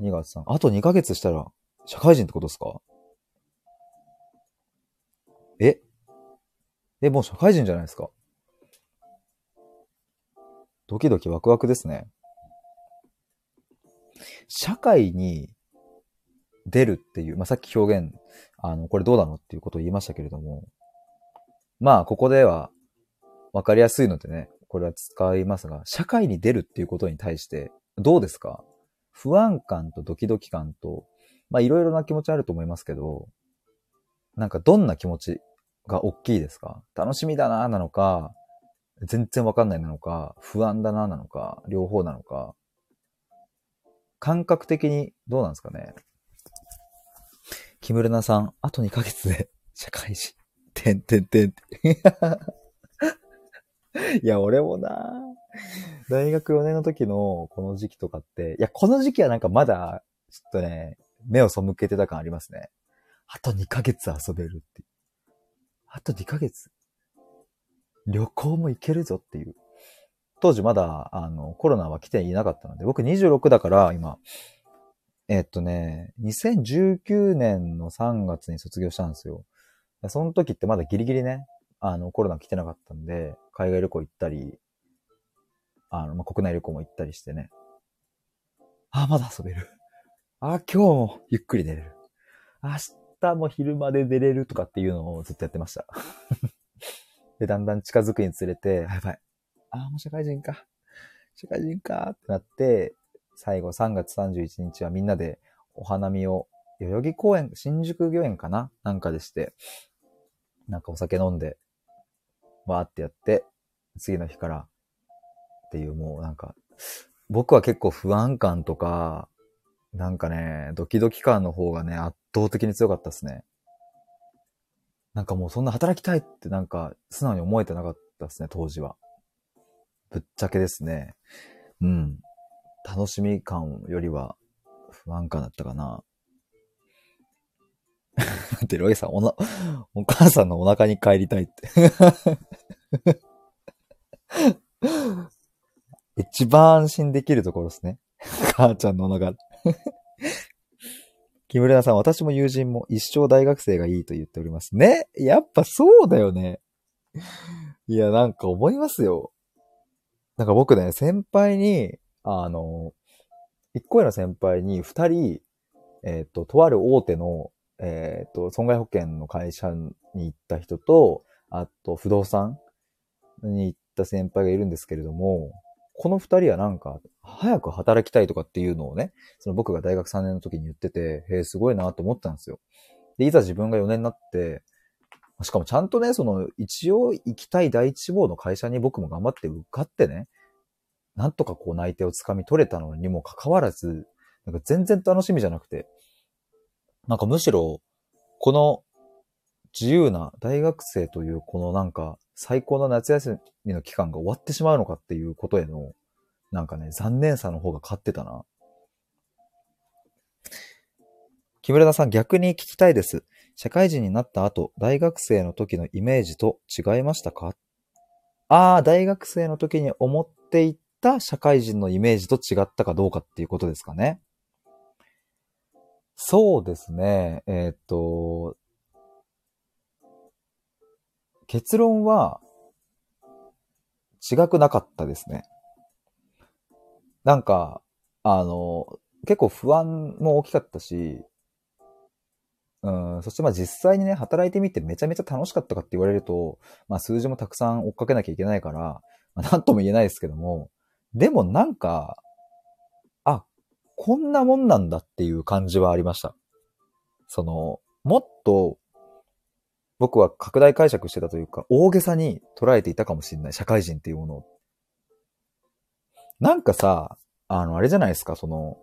2月3、あと2ヶ月したら、社会人ってことですか？え？え、もう社会人じゃないですか。ドキドキワクワクですね。社会に出るっていう、まあ、さっき表現、あの、これどうなのっていうことを言いましたけれども、まあ、ここではわかりやすいのでね、これは使いますが、社会に出るっていうことに対して、どうですか？不安感とドキドキ感と、まあいろいろな気持ちあると思いますけど、なんかどんな気持ちが大きいですか？楽しみだななのか、全然わかんないなのか、不安だななのか、両方なのか、感覚的にどうなんですかね？木村菜さん、あと2ヶ月で社会人。てんてんてんって。いや、俺もな大学4年の時のこの時期とかって、いや、この時期はなんかまだ、ちょっとね、目を背けてた感ありますね。あと2ヶ月遊べるってあと2ヶ月旅行も行けるぞっていう。当時まだ、あの、コロナは来ていなかったので、僕26だから、今、えっとね、2019年の3月に卒業したんですよ。その時ってまだギリギリね、あの、コロナ来てなかったんで、海外旅行行ったり、あの、まあ、国内旅行も行ったりしてね。あ、まだ遊べる。あ、今日もゆっくり寝れる。明日も昼まで寝れるとかっていうのをずっとやってました。で、だんだん近づくにつれて、やばい。あ、もう社会人か。社会人かってなって、最後3月31日はみんなでお花見を、代々木公園、新宿御苑かな？なんかでして、なんかお酒飲んで、わーってやって、次の日からっていうもうなんか、僕は結構不安感とか、なんかね、ドキドキ感の方がね、圧倒的に強かったですね。なんかもうそんな働きたいってなんか素直に思えてなかったですね、当時は。ぶっちゃけですね。うん。楽しみ感よりは不安感だったかな。で、ロイさん、おな、お母さんのお腹に帰りたいって 一番安心できるところですね。母ちゃんのお腹。木村さん、私も友人も一生大学生がいいと言っております。ね？やっぱそうだよね。いや、なんか思いますよ。なんか僕ね、先輩に、あの、一個上の先輩に二人、えっ、ー、と、とある大手のえっ、ー、と、損害保険の会社に行った人と、あと、不動産に行った先輩がいるんですけれども、この二人はなんか、早く働きたいとかっていうのをね、その僕が大学3年の時に言ってて、へえ、すごいなと思ったんですよ。で、いざ自分が4年になって、しかもちゃんとね、その、一応行きたい第一志望の会社に僕も頑張って受かってね、なんとかこう内定をつかみ取れたのにもかかわらず、なんか全然楽しみじゃなくて、なんかむしろ、この自由な大学生というこのなんか最高の夏休みの期間が終わってしまうのかっていうことへの、なんかね、残念さの方が勝ってたな。木村田さん逆に聞きたいです。社会人になった後、大学生の時のイメージと違いましたか？ああ、大学生の時に思っていた社会人のイメージと違ったかどうかっていうことですかね。そうですね。えー、っと、結論は違くなかったですね。なんか、あの、結構不安も大きかったし、うん、そしてまあ実際にね、働いてみてめちゃめちゃ楽しかったかって言われると、まあ数字もたくさん追っかけなきゃいけないから、まあ、なんとも言えないですけども、でもなんか、こんなもんなんだっていう感じはありました。その、もっと、僕は拡大解釈してたというか、大げさに捉えていたかもしれない、社会人っていうものを。なんかさ、あの、あれじゃないですか、その、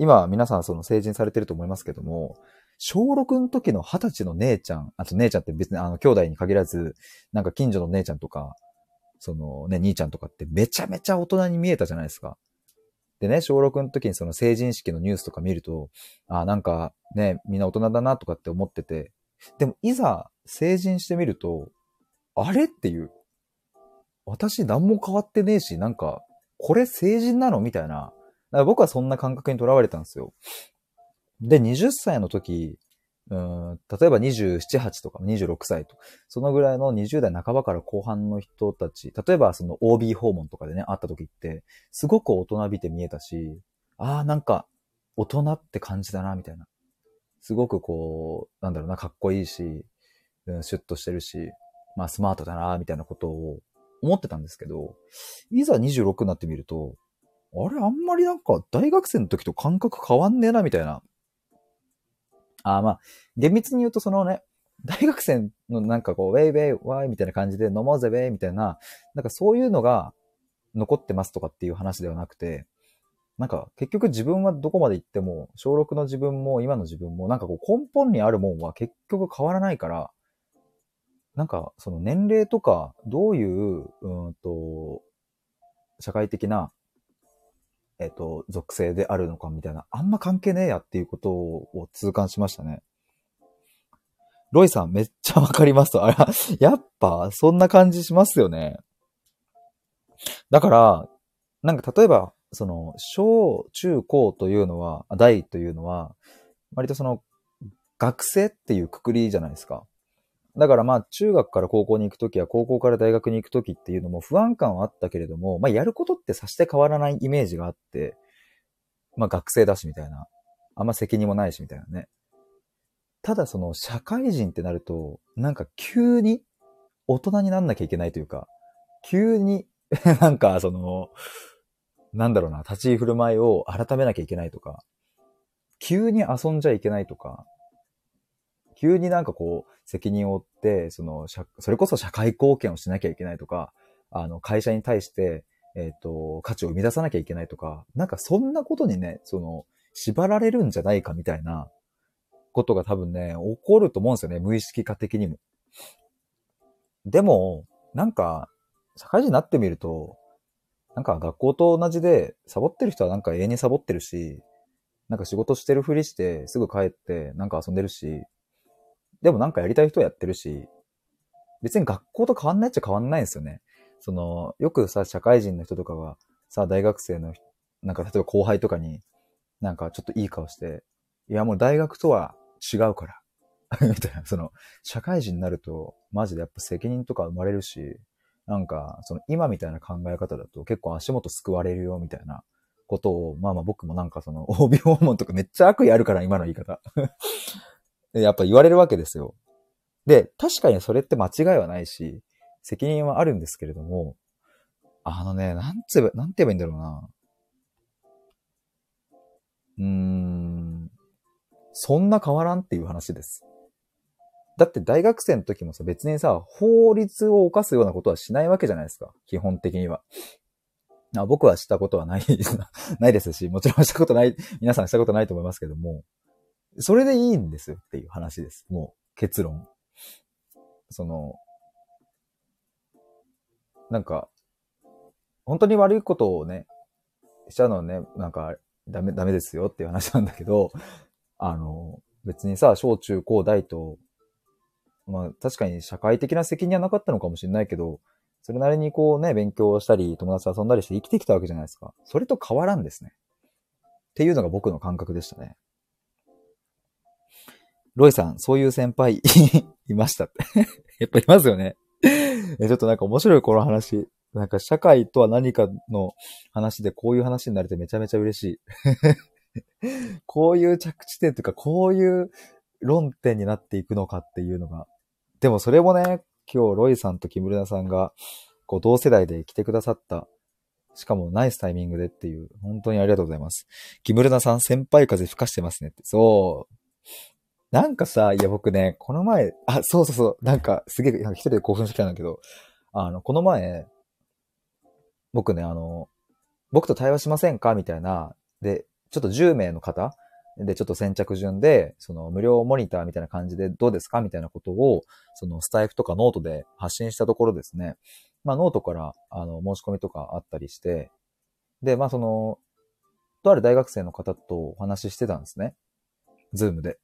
今皆さんその成人されてると思いますけども、小6の時の二十歳の姉ちゃん、あと姉ちゃんって別にあの兄弟に限らず、なんか近所の姉ちゃんとか、そのね、兄ちゃんとかってめちゃめちゃ大人に見えたじゃないですか。でね、小6の時にその成人式のニュースとか見ると、あなんかね、みんな大人だなとかって思ってて、でもいざ成人してみると、あれっていう。私何も変わってねえし、なんか、これ成人なのみたいな。僕はそんな感覚にとらわれたんですよ。で、20歳の時、うん、例えば27、8とか26歳と、そのぐらいの20代半ばから後半の人たち、例えばその OB 訪問とかでね、会った時って、すごく大人びて見えたし、ああ、なんか、大人って感じだな、みたいな。すごくこう、なんだろうな、かっこいいし、うん、シュッとしてるし、まあスマートだな、みたいなことを思ってたんですけど、いざ26になってみると、あれ、あんまりなんか大学生の時と感覚変わんねえな、みたいなあまあ、厳密に言うとそのね、大学生のなんかこう、ウェイウェイ、ワイみたいな感じで飲もうぜ、ウェイみたいな、なんかそういうのが残ってますとかっていう話ではなくて、なんか結局自分はどこまで行っても、小6の自分も今の自分も、なんかこう根本にあるもんは結局変わらないから、なんかその年齢とか、どういう、うんと、社会的なえっ、と、属性であるのかみたいな、あんま関係ねえやっていうことを痛感しましたね。ロイさんめっちゃわかりますと。あら、やっぱそんな感じしますよね。だから、なんか例えば、その、小、中、高というのは、大というのは、割とその、学生っていうくくりじゃないですか。だからまあ中学から高校に行くときや高校から大学に行くときっていうのも不安感はあったけれども、まあやることってさして変わらないイメージがあって、まあ学生だしみたいな。あんま責任もないしみたいなね。ただその社会人ってなると、なんか急に大人になんなきゃいけないというか、急に なんかその、なんだろうな、立ち居振る舞いを改めなきゃいけないとか、急に遊んじゃいけないとか、急になんかこう、責任を負って、その、それこそ社会貢献をしなきゃいけないとか、あの、会社に対して、えっ、ー、と、価値を生み出さなきゃいけないとか、なんかそんなことにね、その、縛られるんじゃないかみたいなことが多分ね、起こると思うんですよね、無意識化的にも。でも、なんか、社会人になってみると、なんか学校と同じで、サボってる人はなんか永遠にサボってるし、なんか仕事してるふりして、すぐ帰って、なんか遊んでるし、でもなんかやりたい人はやってるし、別に学校と変わんないっちゃ変わんないんですよね。その、よくさ、社会人の人とかが、さ、大学生の、なんか例えば後輩とかに、なんかちょっといい顔して、いやもう大学とは違うから。みたいな、その、社会人になると、マジでやっぱ責任とか生まれるし、なんか、その今みたいな考え方だと結構足元救われるよ、みたいなことを、まあまあ僕もなんかその、帯訪問とかめっちゃ悪意あるから、今の言い方。やっぱ言われるわけですよ。で、確かにそれって間違いはないし、責任はあるんですけれども、あのね、なんつえば、なんて言えばいいんだろうな。うーん、そんな変わらんっていう話です。だって大学生の時もさ、別にさ、法律を犯すようなことはしないわけじゃないですか。基本的には。僕はしたことはない ないですし、もちろんしたことない、皆さんしたことないと思いますけども、それでいいんですよっていう話です。もう、結論。その、なんか、本当に悪いことをね、しちゃうのはね、なんか、ダメ、ダメですよっていう話なんだけど、あの、別にさ、小中高大と、まあ確かに社会的な責任はなかったのかもしれないけど、それなりにこうね、勉強したり、友達と遊んだりして生きてきたわけじゃないですか。それと変わらんですね。っていうのが僕の感覚でしたね。ロイさん、そういう先輩 いましたって やっぱいますよね え。ちょっとなんか面白いこの話。なんか社会とは何かの話でこういう話になれてめちゃめちゃ嬉しい。こういう着地点というか、こういう論点になっていくのかっていうのが。でもそれもね、今日ロイさんと木村さんが、こう同世代で来てくださった。しかもナイスタイミングでっていう、本当にありがとうございます。木村さん先輩風吹かしてますねって。そう。なんかさ、いや僕ね、この前、あ、そうそうそう、なんかすげえ、一人で興奮してきたんだけど、あの、この前、僕ね、あの、僕と対話しませんかみたいな、で、ちょっと10名の方で、ちょっと先着順で、その無料モニターみたいな感じでどうですかみたいなことを、そのスタエフとかノートで発信したところですね。まあノートから、あの、申し込みとかあったりして、で、まあその、とある大学生の方とお話ししてたんですね。ズームで。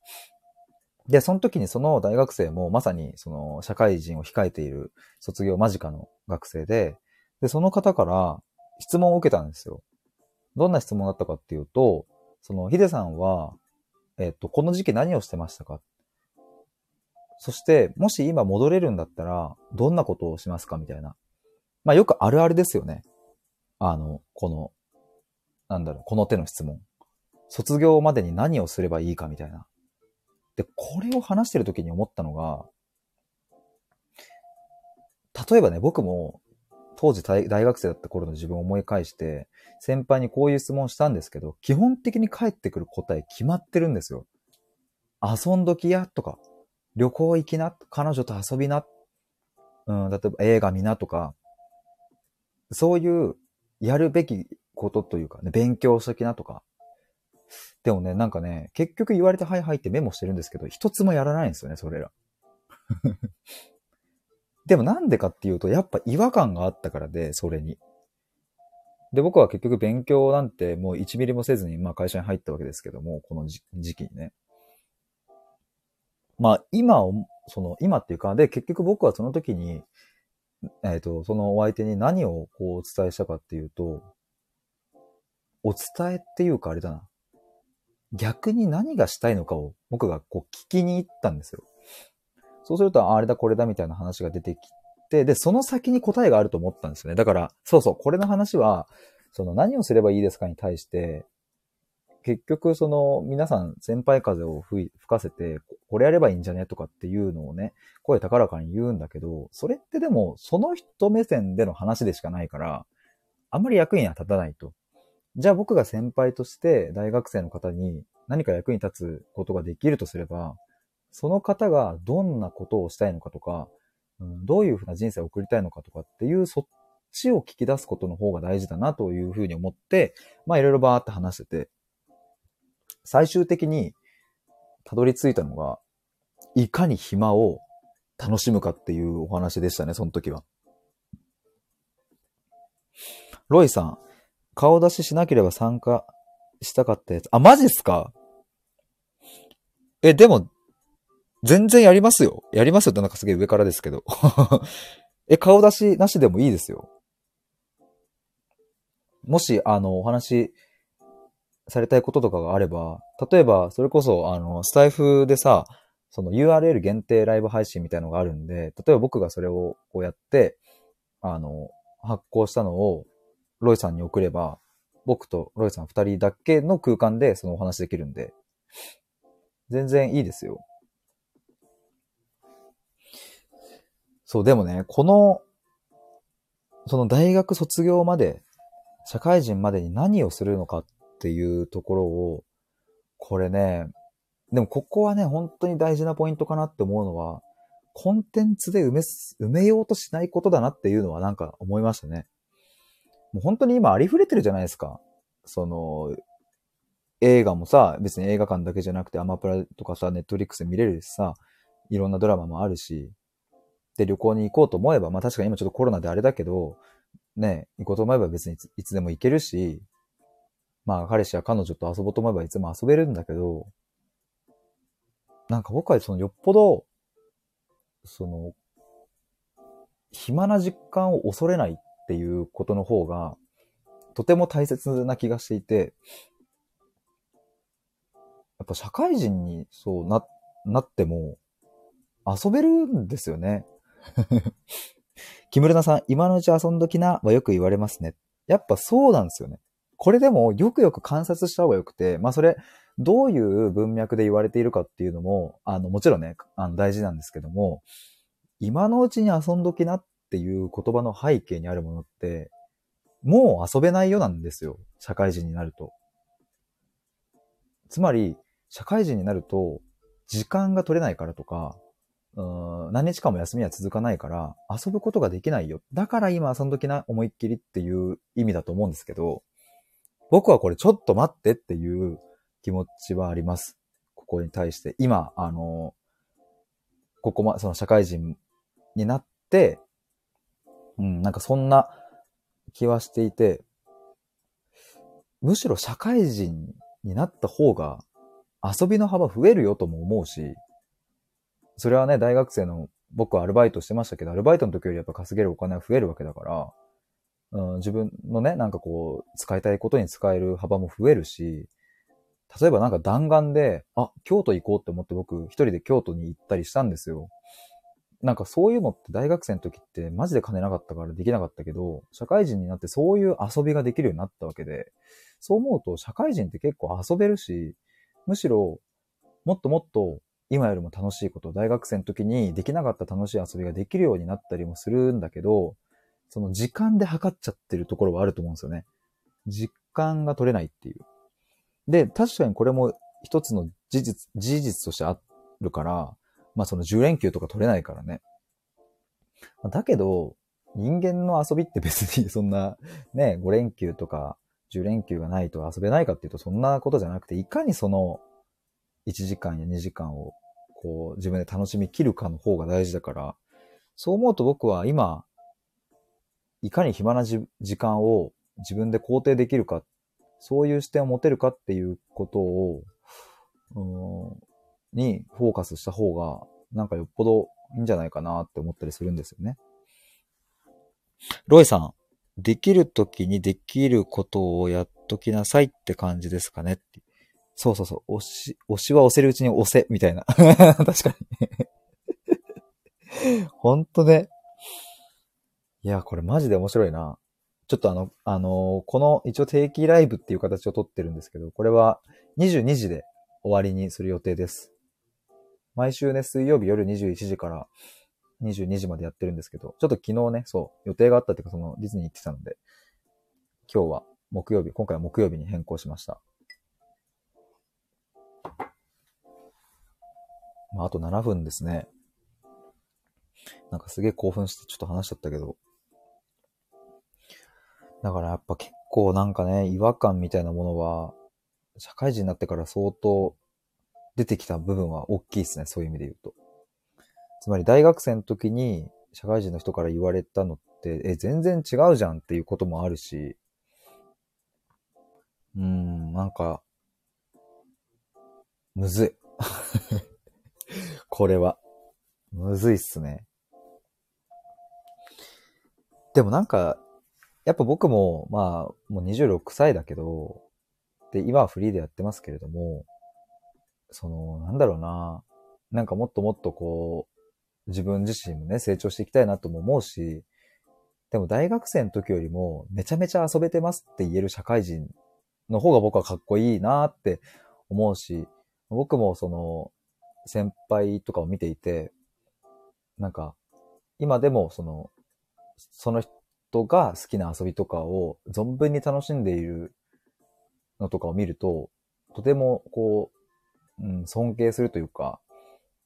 で、その時にその大学生もまさにその社会人を控えている卒業間近の学生で、で、その方から質問を受けたんですよ。どんな質問だったかっていうと、そのヒデさんは、えっと、この時期何をしてましたか？そして、もし今戻れるんだったら、どんなことをしますかみたいな。まあよくあるあるですよね。あの、この、なんだろう、この手の質問。卒業までに何をすればいいかみたいな。で、これを話してる時に思ったのが、例えばね、僕も当時大学生だった頃の自分を思い返して、先輩にこういう質問したんですけど、基本的に返ってくる答え決まってるんですよ。遊んどきやとか、旅行行きな、彼女と遊びな、うん、例えば映画見なとか、そういうやるべきことというかね、勉強しときなとか、でもね、なんかね、結局言われてはいはいってメモしてるんですけど、一つもやらないんですよね、それら。でもなんでかっていうと、やっぱ違和感があったからで、それに。で、僕は結局勉強なんてもう1ミリもせずに、まあ会社に入ったわけですけども、この時期にね。まあ今を、その、今っていうか、で、結局僕はその時に、えっ、ー、と、そのお相手に何をこうお伝えしたかっていうと、お伝えっていうかあれだな。逆に何がしたいのかを僕がこう聞きに行ったんですよ。そうすると、あれだこれだみたいな話が出てきて、で、その先に答えがあると思ったんですよね。だから、そうそう、これの話は、その何をすればいいですかに対して、結局その皆さん先輩風を吹かせて、これやればいいんじゃねとかっていうのをね、声高らかに言うんだけど、それってでもその人目線での話でしかないから、あんまり役には立たないと。じゃあ僕が先輩として大学生の方に何か役に立つことができるとすれば、その方がどんなことをしたいのかとか、うん、どういうふうな人生を送りたいのかとかっていう、そっちを聞き出すことの方が大事だなというふうに思って、まあいろいろバーって話してて、最終的にたどり着いたのが、いかに暇を楽しむかっていうお話でしたね、その時は。ロイさん、顔出ししなければ参加したかったやつ。あ、マジっすか？え、でも、全然やりますよ。やりますよってなんかすげえ上からですけど。え、顔出しなしでもいいですよ。もし、あの、お話されたいこととかがあれば、例えば、それこそ、あの、スタイフでさ、その URL 限定ライブ配信みたいのがあるんで、例えば僕がそれをこうやって、あの、発行したのをロイさんに送れば、僕とロイさん二人だけの空間でそのお話できるんで、全然いいですよ。そう、でもね、この、その大学卒業まで、社会人までに何をするのかっていうところを、これね、でもここはね、本当に大事なポイントかなって思うのは、コンテンツで埋め、埋めようとしないことだなっていうのはなんか思いましたね。もう本当に今ありふれてるじゃないですか。その、映画もさ、別に映画館だけじゃなくてアマプラとかさ、ネットフリックスで見れるしさ、いろんなドラマもあるし、で、旅行に行こうと思えば、まあ確かに今ちょっとコロナであれだけど、ね、行こうと思えば別にいつでも行けるし、まあ彼氏や彼女と遊ぼうと思えばいつも遊べるんだけど、なんか僕はそのよっぽど、その、暇な実感を恐れないっていうことの方が、とても大切な気がしていて、やっぱ社会人にそうな、なっても、遊べるんですよね。木村さん、今のうち遊んどきなはよく言われますね。やっぱそうなんですよね。これでもよくよく観察した方がよくて、まあそれ、どういう文脈で言われているかっていうのも、あの、もちろんね、あの大事なんですけども、今のうちに遊んどきなっっていう言葉の背景にあるものって、もう遊べないよなんですよ。社会人になると。つまり、社会人になると、時間が取れないからとか、うん何日間も休みは続かないから、遊ぶことができないよ。だから今遊んどきな思いっきりっていう意味だと思うんですけど、僕はこれちょっと待ってっていう気持ちはあります。ここに対して。今、あの、ここま、その社会人になって、うん、なんかそんな気はしていて、むしろ社会人になった方が遊びの幅増えるよとも思うし、それはね、大学生の僕はアルバイトしてましたけど、アルバイトの時よりやっぱ稼げるお金は増えるわけだから、うん、自分のね、なんかこう、使いたいことに使える幅も増えるし、例えばなんか弾丸で、あ、京都行こうって思って僕一人で京都に行ったりしたんですよ。なんかそういうのって大学生の時ってマジで金なかったからできなかったけど、社会人になってそういう遊びができるようになったわけで、そう思うと社会人って結構遊べるし、むしろもっともっと今よりも楽しいこと、大学生の時にできなかった楽しい遊びができるようになったりもするんだけど、その時間で測っちゃってるところはあると思うんですよね。実感が取れないっていう。で、確かにこれも一つの事実、事実としてあるから、まあその10連休とか取れないからね。だけど、人間の遊びって別に そんなね、5連休とか10連休がないと遊べないかっていうとそんなことじゃなくて、いかにその1時間や2時間をこう自分で楽しみきるかの方が大事だから、そう思うと僕は今、いかに暇な時間を自分で肯定できるか、そういう視点を持てるかっていうことを、にフォーカスした方が、なんかよっぽどいいんじゃないかなって思ったりするんですよね。ロイさん、できるときにできることをやっときなさいって感じですかねってそうそうそう。押し、押しは押せるうちに押せ、みたいな。確かにほんとね。いや、これマジで面白いな。ちょっとあの、あのー、この一応定期ライブっていう形をとってるんですけど、これは22時で終わりにする予定です。毎週ね、水曜日夜21時から22時までやってるんですけど、ちょっと昨日ね、そう、予定があったっていうか、そのディズニー行ってたので、今日は木曜日、今回は木曜日に変更しました。まあ、あと7分ですね。なんかすげえ興奮してちょっと話しちゃったけど。だからやっぱ結構なんかね、違和感みたいなものは、社会人になってから相当出てきた部分は大きいですね。そういう意味で言うと。つまり大学生の時に社会人の人から言われたのって、え、全然違うじゃんっていうこともあるし、うーん、なんか、むずい。これは。むずいっすね。でもなんか、やっぱ僕も、まあ、もう26歳だけど、で、今はフリーでやってますけれども、その、なんだろうな、なんかもっともっとこう、自分自身もね、成長していきたいなとも思うし、でも大学生の時よりも、めちゃめちゃ遊べてますって言える社会人の方が僕はかっこいいなって思うし、僕もその、先輩とかを見ていて、なんか、今でもその、その人が好きな遊びとかを存分に楽しんでいるのとかを見ると、とてもこうう、ん、尊敬するというか、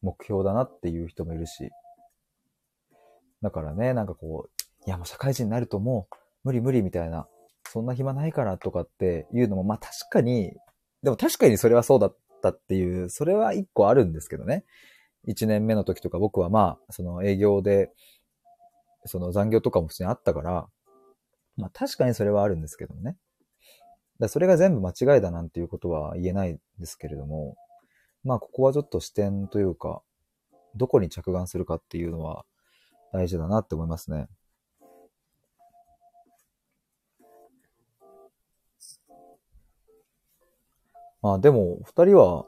目標だなっていう人もいるし、だからね、なんかこう、いやもう社会人になるともう無理無理みたいな、そんな暇ないからとかっていうのも、まあ確かに、でも確かにそれはそうだったっていう、それは一個あるんですけどね。一年目の時とか僕はまあ、その営業で、その残業とかも普通にあったから、まあ確かにそれはあるんですけどね。だそれが全部間違いだなんていうことは言えないですけれども、まあここはちょっと視点というか、どこに着眼するかっていうのは大事だなって思いますね。まあでも、二人は、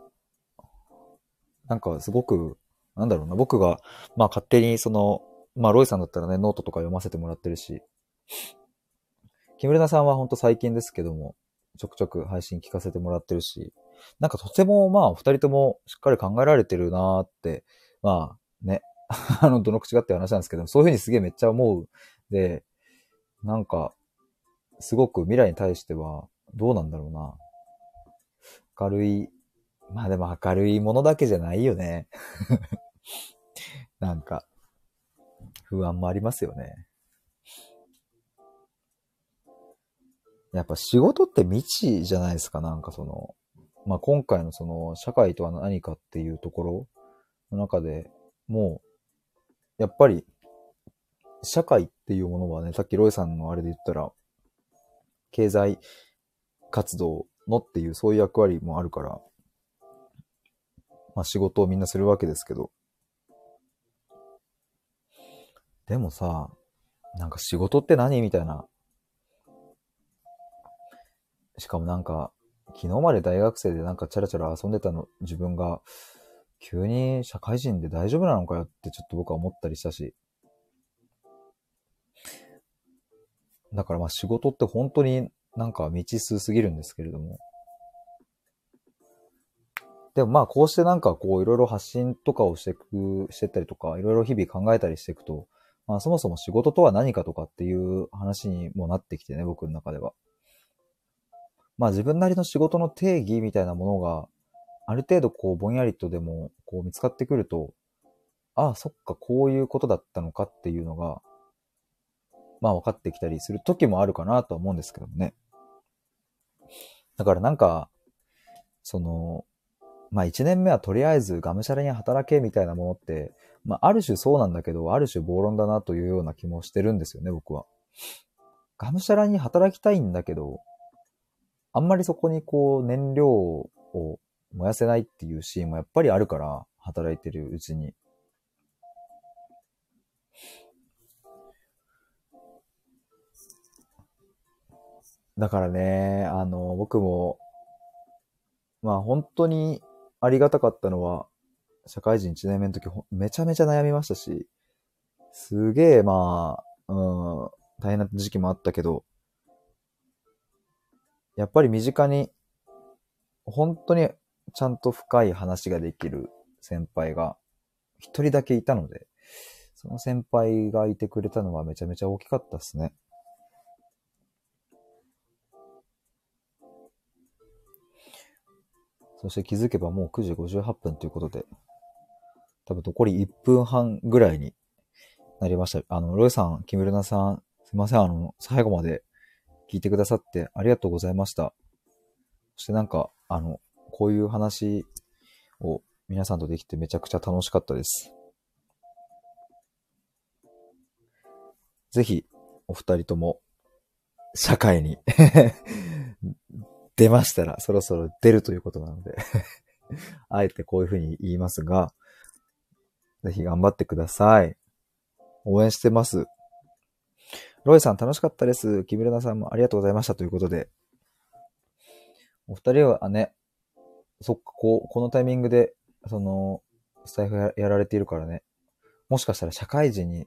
なんかすごく、なんだろうな、僕が、まあ勝手にその、まあロイさんだったらね、ノートとか読ませてもらってるし、木村さんはほんと最近ですけども、ちょくちょく配信聞かせてもらってるし、なんかとてもまあ二人ともしっかり考えられてるなーって、まあね、あの、どの口がって話なんですけど、そういうふうにすげえめっちゃ思う。で、なんか、すごく未来に対しては、どうなんだろうな。明るい、まあでも明るいものだけじゃないよね。なんか、不安もありますよね。やっぱ仕事って未知じゃないですか、なんかその、まあ今回のその社会とは何かっていうところの中でもう、やっぱり社会っていうものはね、さっきロイさんのあれで言ったら、経済活動のっていうそういう役割もあるから、まあ仕事をみんなするわけですけど、でもさ、なんか仕事って何？みたいな。しかもなんか、昨日まで大学生でなんかチャラチャラ遊んでたの、自分が、急に社会人で大丈夫なのかよってちょっと僕は思ったりしたし。だからまあ仕事って本当になんか未知数すぎるんですけれども。でもまあこうしてなんかこういろいろ発信とかをしてく、してったりとか、いろいろ日々考えたりしていくと、まあそもそも仕事とは何かとかっていう話にもなってきてね、僕の中では。まあ自分なりの仕事の定義みたいなものが、ある程度こうぼんやりとでもこう見つかってくると、ああ、そっか、こういうことだったのかっていうのが、まあ分かってきたりする時もあるかなとは思うんですけどもね。だからなんか、その、まあ一年目はとりあえずがむしゃらに働けみたいなものって、まあある種そうなんだけど、ある種暴論だなというような気もしてるんですよね、僕は。がむしゃらに働きたいんだけど、あんまりそこにこう燃料を燃やせないっていうシーンもやっぱりあるから、働いてるうちに。だからね、あの、僕も、まあ本当にありがたかったのは、社会人1年目の時めちゃめちゃ悩みましたし、すげえまあ、うん、大変な時期もあったけど、やっぱり身近に、本当にちゃんと深い話ができる先輩が一人だけいたので、その先輩がいてくれたのはめちゃめちゃ大きかったですね。そして気づけばもう9時58分ということで、多分残り1分半ぐらいになりました。あの、ロイさん、キムルナさん、すいません、あの、最後まで聞いてくださってありがとうございました。そしてなんか、あの、こういう話を皆さんとできてめちゃくちゃ楽しかったです。ぜひ、お二人とも、社会に 出ましたら、そろそろ出るということなので あえてこういうふうに言いますが、ぜひ頑張ってください。応援してます。ロイさん楽しかったです。キムルナさんもありがとうございましたということで。お二人はね、そっか、こう、このタイミングで、その、スタイフややられているからね、もしかしたら社会人に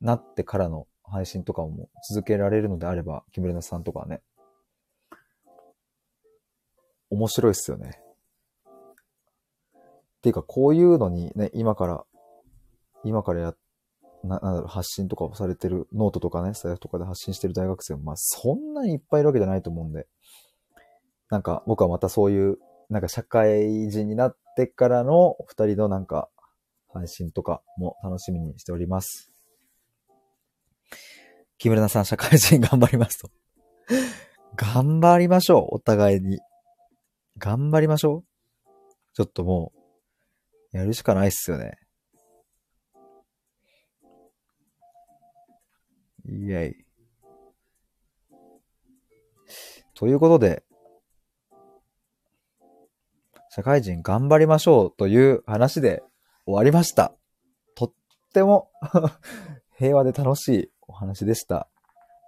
なってからの配信とかも続けられるのであれば、キムルナさんとかはね、面白いっすよね。っていうか、こういうのにね、今から、今からやっな、なんだろう、発信とかをされてる、ノートとかね、スタイフとかで発信してる大学生も、まあ、そんなにいっぱいいるわけじゃないと思うんで、なんか、僕はまたそういう、なんか社会人になってからの二人のなんか、配信とかも楽しみにしております。木村さん社会人頑張りますと。頑張りましょう、お互いに。頑張りましょう。ちょっともう、やるしかないっすよね。イェイ。ということで、社会人頑張りましょうという話で終わりました。とっても 平和で楽しいお話でした。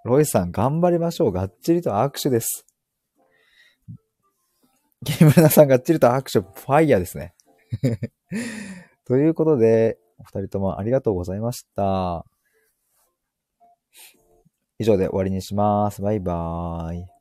ロイさん頑張りましょう。がっちりと握手です。木村さんがっちりと握手、ファイヤーですね。ということで、お二人ともありがとうございました。以上で終わりにします。バイバーイ。